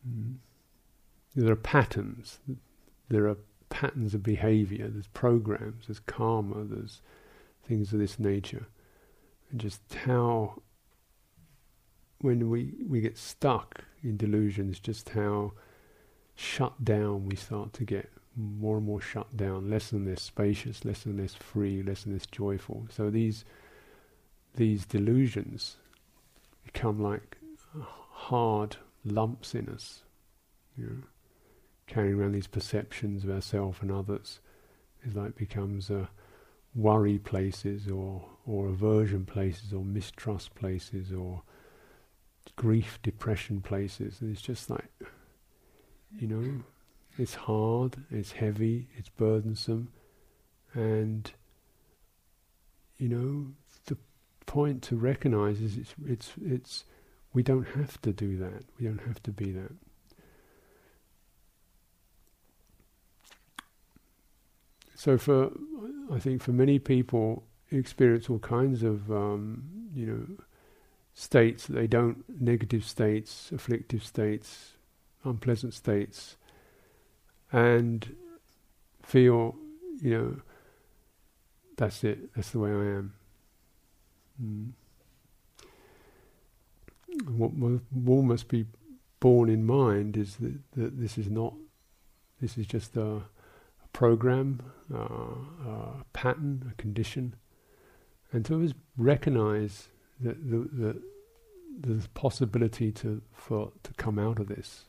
Mm. There are patterns. There are patterns of behavior. There's programs. There's karma. There's things of this nature, and just how when we we get stuck in delusions, just how shut down we start to get more and more shut down, less and less spacious, less and less free, less and less joyful. So these these delusions become like hard lumps in us, carrying around these perceptions of ourselves and others. Is like becomes worry places, or or aversion places, or mistrust places, or grief, depression places. And it's just like, you know, it's hard, it's heavy, it's burdensome, and you know the point to recognize is it's it's it's we don't have to do that. We don't have to be that. So for I think for many people experience all kinds of um, you know states that they don't negative states, afflictive states, unpleasant states and feel, you know, that's it, that's the way I am. Mm. What more must be borne in mind is that, that this is not, this is just a program, uh, a pattern, a condition, and to always recognize that the, the, the possibility to for to come out of this,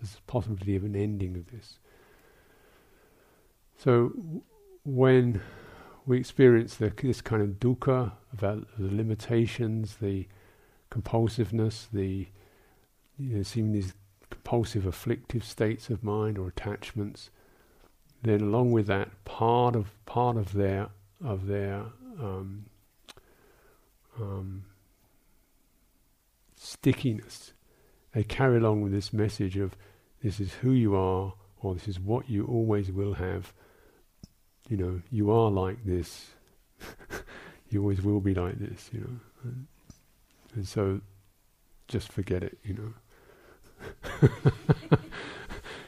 there's a possibility of an ending of this. So when we experience the, this kind of dukkha, about the limitations, the compulsiveness, the you know, seeing these compulsive, afflictive states of mind or attachments, then along with that, part of part of their of their um, um, stickiness, they carry along with this message of this is who you are, or this is what you always will have, you know, you are like this. <laughs> you always will be like this, you know. And, and so just forget it, you know. <laughs>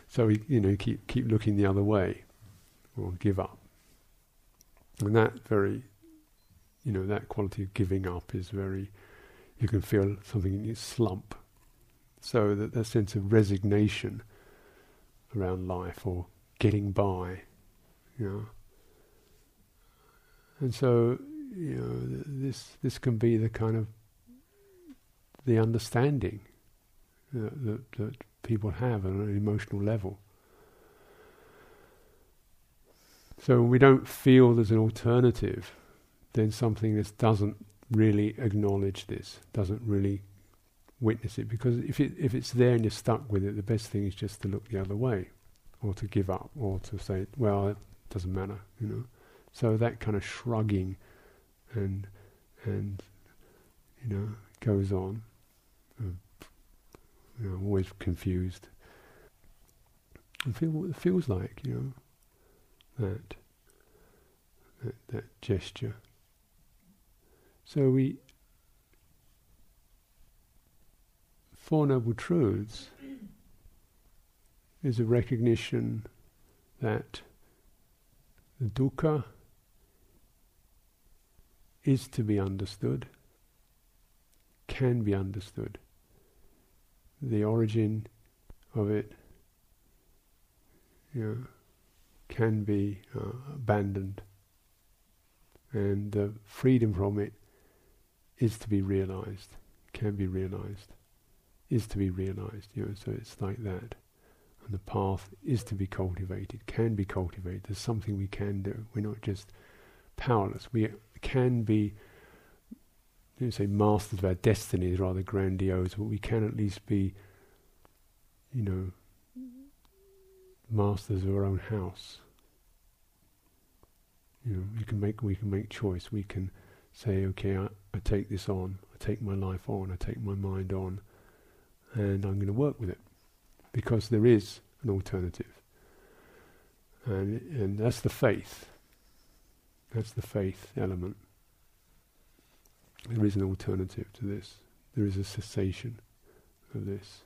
so we, you know, keep keep looking the other way or give up. And that very you know, that quality of giving up is very you can feel something in your slump. So that that sense of resignation around life or getting by, you know. And so, you know, this this can be the kind of the understanding that, that, that people have on an emotional level. So we don't feel there's an alternative, then something that doesn't really acknowledge this, doesn't really witness it. Because if it if it's there and you're stuck with it, the best thing is just to look the other way, or to give up, or to say, well, it doesn't matter, you know. So that kind of shrugging and and you know goes on. Uh, you know, I'm always confused. And feel what it feels like, you know, that that, that gesture. So we Four Noble Truths is a recognition that the dukkha is to be understood, can be understood. The origin of it know, can be uh, abandoned, and the freedom from it is to be realized, can be realized, is to be realized. You know, so it's like that. And the path is to be cultivated, can be cultivated. There's something we can do. We're not just powerless. We can be, you say, masters of our destiny is rather grandiose, but we can at least be, you know, masters of our own house. You know, we can make we can make choice. We can say, okay, I, I take this on. I take my life on. I take my mind on, and I'm going to work with it because there is an alternative. And, and that's the faith. That's the faith element. There is an alternative to this. There is a cessation of this.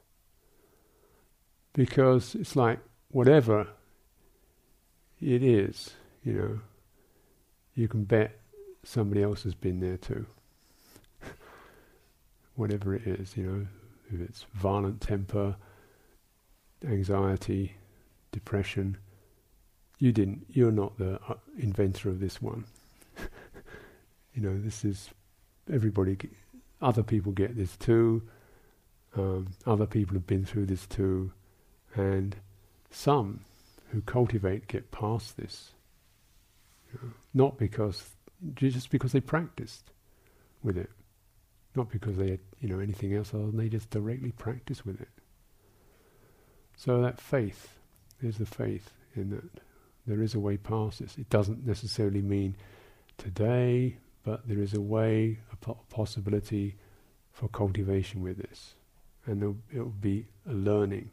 Because it's like whatever it is, you know, you can bet somebody else has been there too. <laughs> whatever it is, you know, if it's violent temper, anxiety, depression, you didn't, you're not the uh, inventor of this one. <laughs> you know, this is, everybody, other people get this too, um, other people have been through this too, and some who cultivate get past this. Not because, just because they practiced with it. Not because they had, you know, anything else other than they just directly practice with it. So that faith, there's the faith in that there is a way past this. It doesn't necessarily mean today, but there is a way, a po- possibility for cultivation with this. And it will be a learning.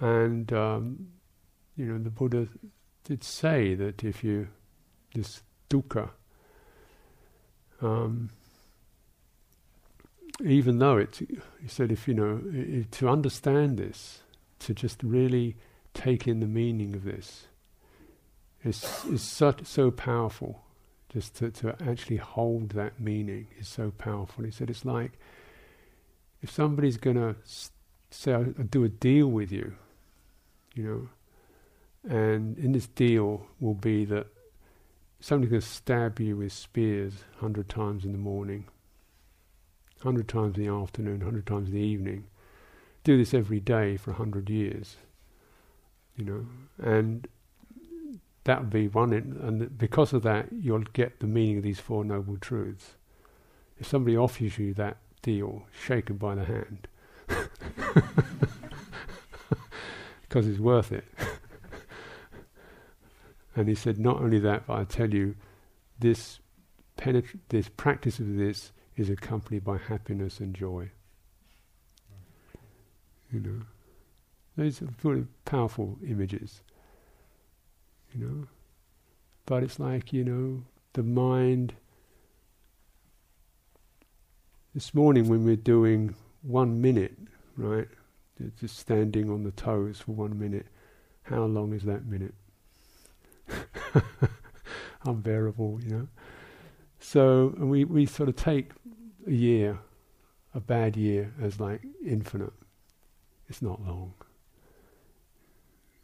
And, um, you know, the Buddha did say that if you, this dukkha, um, even though it, he said, if you know, to understand this, to just really take in the meaning of this, is is such so powerful. Just to, to actually hold that meaning is so powerful. He said, it's like if somebody's going to say, I'll do a deal with you, you know, and in this deal will be that somebody can stab you with spears a hundred times in the morning 100 times in the afternoon, 100 times in the evening. Do this every day for 100 years, you know, and that would be one, in, and because of that, you'll get the meaning of these Four Noble Truths. If somebody offers you that deal, shaken by the hand, <laughs> because it's worth it. <laughs> and he said, not only that, but I tell you, this this practice of this is accompanied by happiness and joy. You know, those are very powerful images. You know, but it's like you know the mind. This morning when we're doing one minute, right, just standing on the toes for one minute, how long is that minute? <laughs> Unbearable, you know. So we, we sort of take a year, a bad year, as like infinite. It's not long.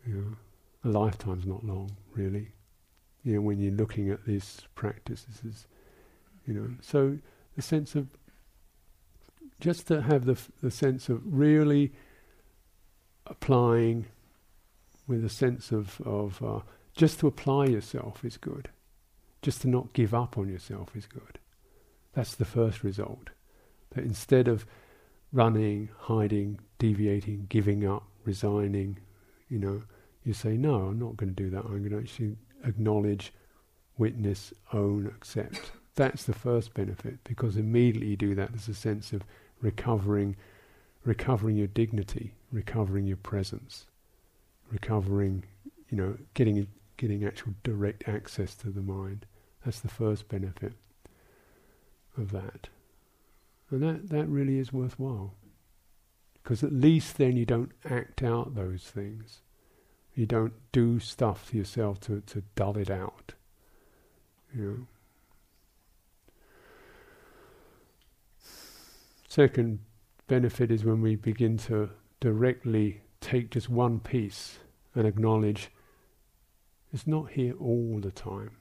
You know, a lifetime's not long, really. You know, when you're looking at these practices, you know. So the sense of just to have the f- the sense of really applying with a sense of of uh, just to apply yourself is good. Just to not give up on yourself is good. That's the first result. That instead of running, hiding, deviating, giving up, resigning, you know, you say, no, I'm not going to do that. I'm going to actually acknowledge, witness, own, accept. That's the first benefit because immediately you do that, there's a sense of recovering, recovering your dignity, recovering your presence, recovering, you know, getting getting actual direct access to the mind. That's the first benefit of that. And that, that really is worthwhile. Because at least then you don't act out those things. You don't do stuff to yourself to, to dull it out. You know. Second benefit is when we begin to directly take just one piece and acknowledge it's not here all the time.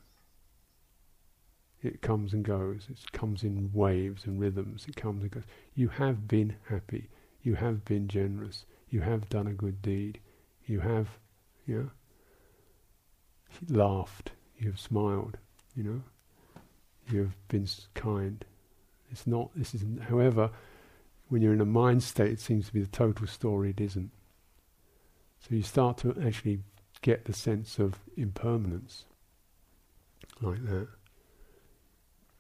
It comes and goes. It comes in waves and rhythms. It comes and goes. You have been happy. You have been generous. You have done a good deed. You have, know, laughed. You have smiled. You know, you have been kind. It's not. This is. However, when you're in a mind state, it seems to be the total story. It isn't. So you start to actually get the sense of impermanence, like that.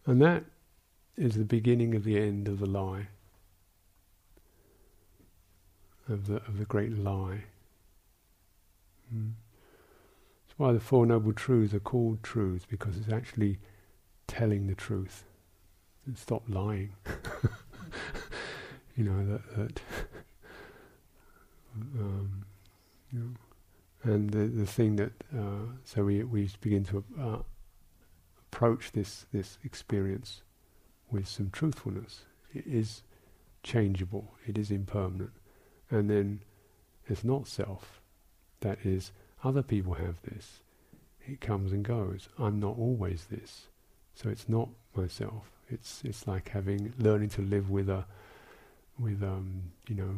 And that is the beginning of the end of the lie, of the, of the great lie. Mm. That's why the Four Noble Truths are called truths, because it's actually telling the truth. And stop lying. <laughs> you know, that, that <laughs> um, you know, and the, the thing that, uh, so we, we begin to uh, approach this, this experience with some truthfulness. It is changeable, it is impermanent. And then it's not self. That is, other people have this. It comes and goes. I'm not always this. So it's not myself. It's it's like having learning to live with a with um, you know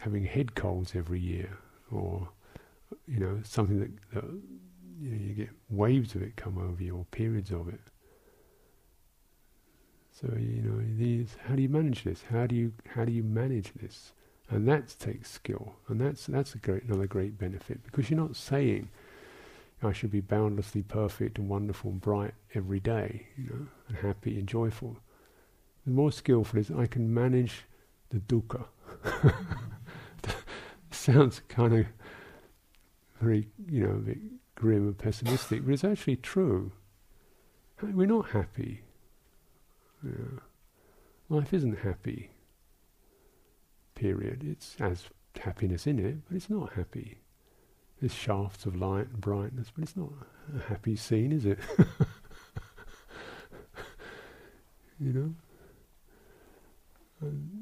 having head colds every year or you know something that, that you, know, you get waves of it come over you or periods of it. So you know these. How do you manage this? How do you how do you manage this? And that takes skill, and that's that's a great another great benefit because you're not saying I should be boundlessly perfect and wonderful and bright every day, you know, and happy and joyful. The more skillful is I can manage the dukkha. <laughs> sounds kind of very, you know, a bit grim and pessimistic, but it's actually true. We're not happy. Yeah. Life isn't happy period. It's has happiness in it, but it's not happy. There's shafts of light and brightness, but it's not a happy scene, is it? <laughs> you know? And,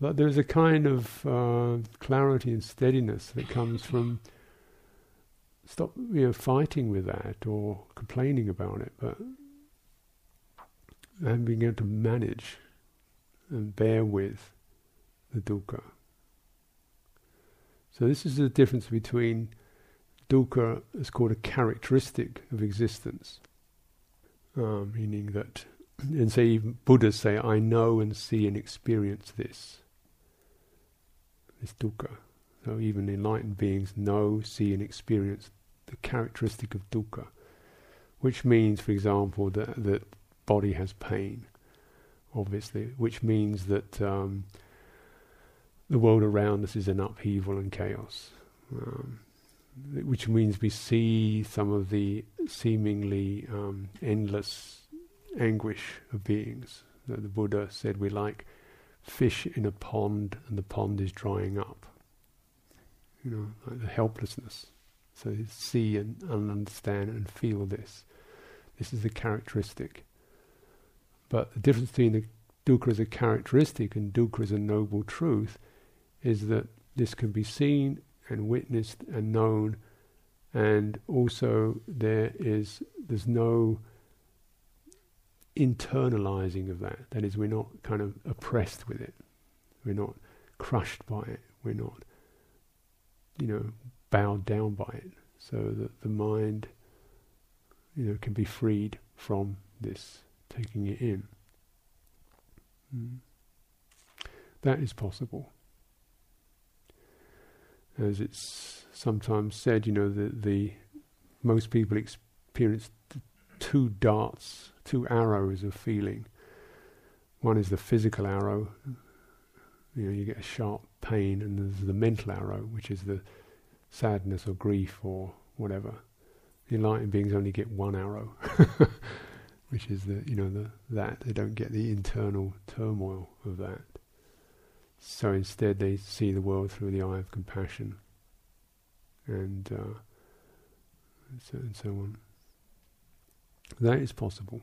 but there's a kind of uh, clarity and steadiness that comes from stop you know fighting with that or complaining about it, but and being able to manage and bear with the dukkha. So this is the difference between dukkha is called a characteristic of existence, uh, meaning that, <clears throat> and say even Buddhas say, I know and see and experience this. This dukkha. So even enlightened beings know, see and experience the characteristic of dukkha, which means, for example, that that body has pain, obviously, which means that um, the world around us is in upheaval and chaos, um, which means we see some of the seemingly um, endless anguish of beings. The, Buddha said we're like fish in a pond and the pond is drying up. You know, like the helplessness. So see and, and understand and feel this. This is the characteristic. But the difference between the dukkha as a characteristic and dukkha as a noble truth is that this can be seen and witnessed and known, and also there is there's no internalizing of that. That is, we're not kind of oppressed with it. We're not crushed by it. We're not, you know, bowed down by it. So that the mind, you know, can be freed from this, taking it in. Mm. That is possible as it's sometimes said, you know, the, the most people experience two darts, two arrows of feeling. One is the physical arrow, you know, you get a sharp pain, and there's the mental arrow, which is the sadness or grief or whatever. The enlightened beings only get one arrow, <laughs> which is the you know the that they don't get the internal turmoil of that. So instead, they see the world through the eye of compassion, and, uh, and, so, and so on. That is possible.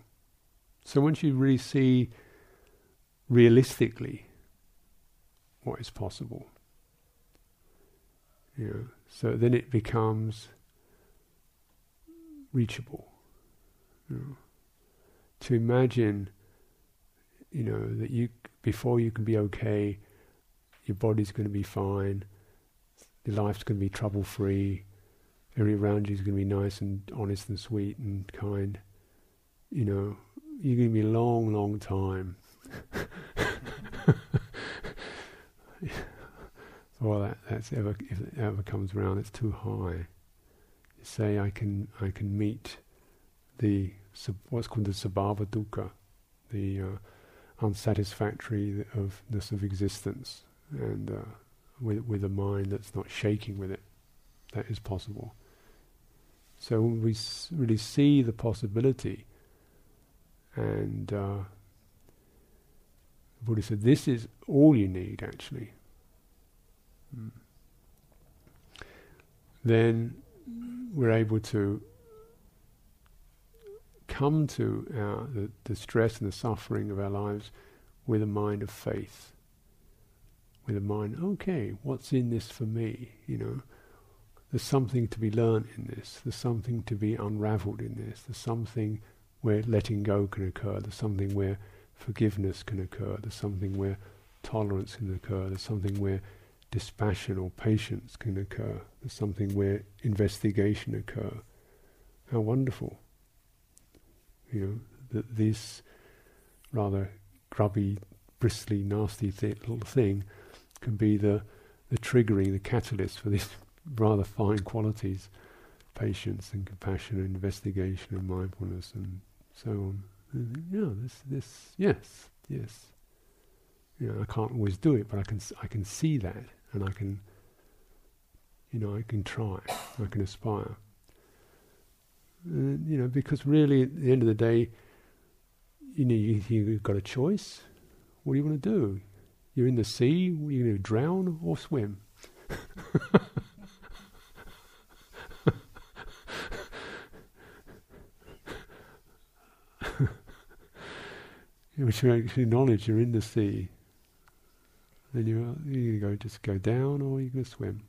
So once you really see realistically what is possible, you know, so then it becomes reachable. You know. To imagine, you know, that you before you can be okay your body's going to be fine, your life's going to be trouble free, everything around you is going to be nice and honest and sweet and kind. You know, going to be a long, long time. <laughs> well, that that's ever if it ever comes around, it's too high. You say I can I can meet the what's called the sabhava dukkha, the uh, unsatisfactoriness of existence and uh, with with a mind that's not shaking with it. that is possible. So when we really see the possibility, and uh, the Buddha said, this is all you need actually. Mm. Then we're able to come to our, the, the stress and the suffering of our lives with a mind of faith. With a mind, okay, what's in this for me? You know, there's something to be learned in this. There's something to be unravelled in this. There's something where letting go can occur. There's something where forgiveness can occur. There's something where tolerance can occur. There's something where dispassion or patience can occur. There's something where investigation occur. How wonderful! You know that this rather grubby, bristly, nasty th- little thing can be the the triggering, the catalyst for these <laughs> rather fine qualities, patience and compassion and investigation and mindfulness and so yeah, this, this, yes, yes. You know, I can't always do it, but I can, I can see that, and I can, you know, I can try, I can aspire. And, you know, because really, at the end of the day, you know, you, you've got a choice. What do you want to do? You're in the sea. Are you going to drown or swim? <laughs> which you actually acknowledge you're in the sea. Then you you go just go down or you can swim.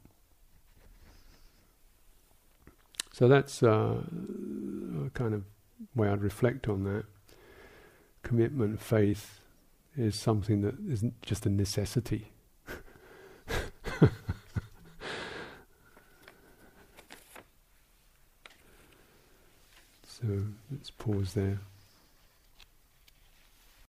So that's uh, a kind of way I'd reflect on that. Commitment, faith, is something that isn't just a necessity. <laughs> so let's pause there.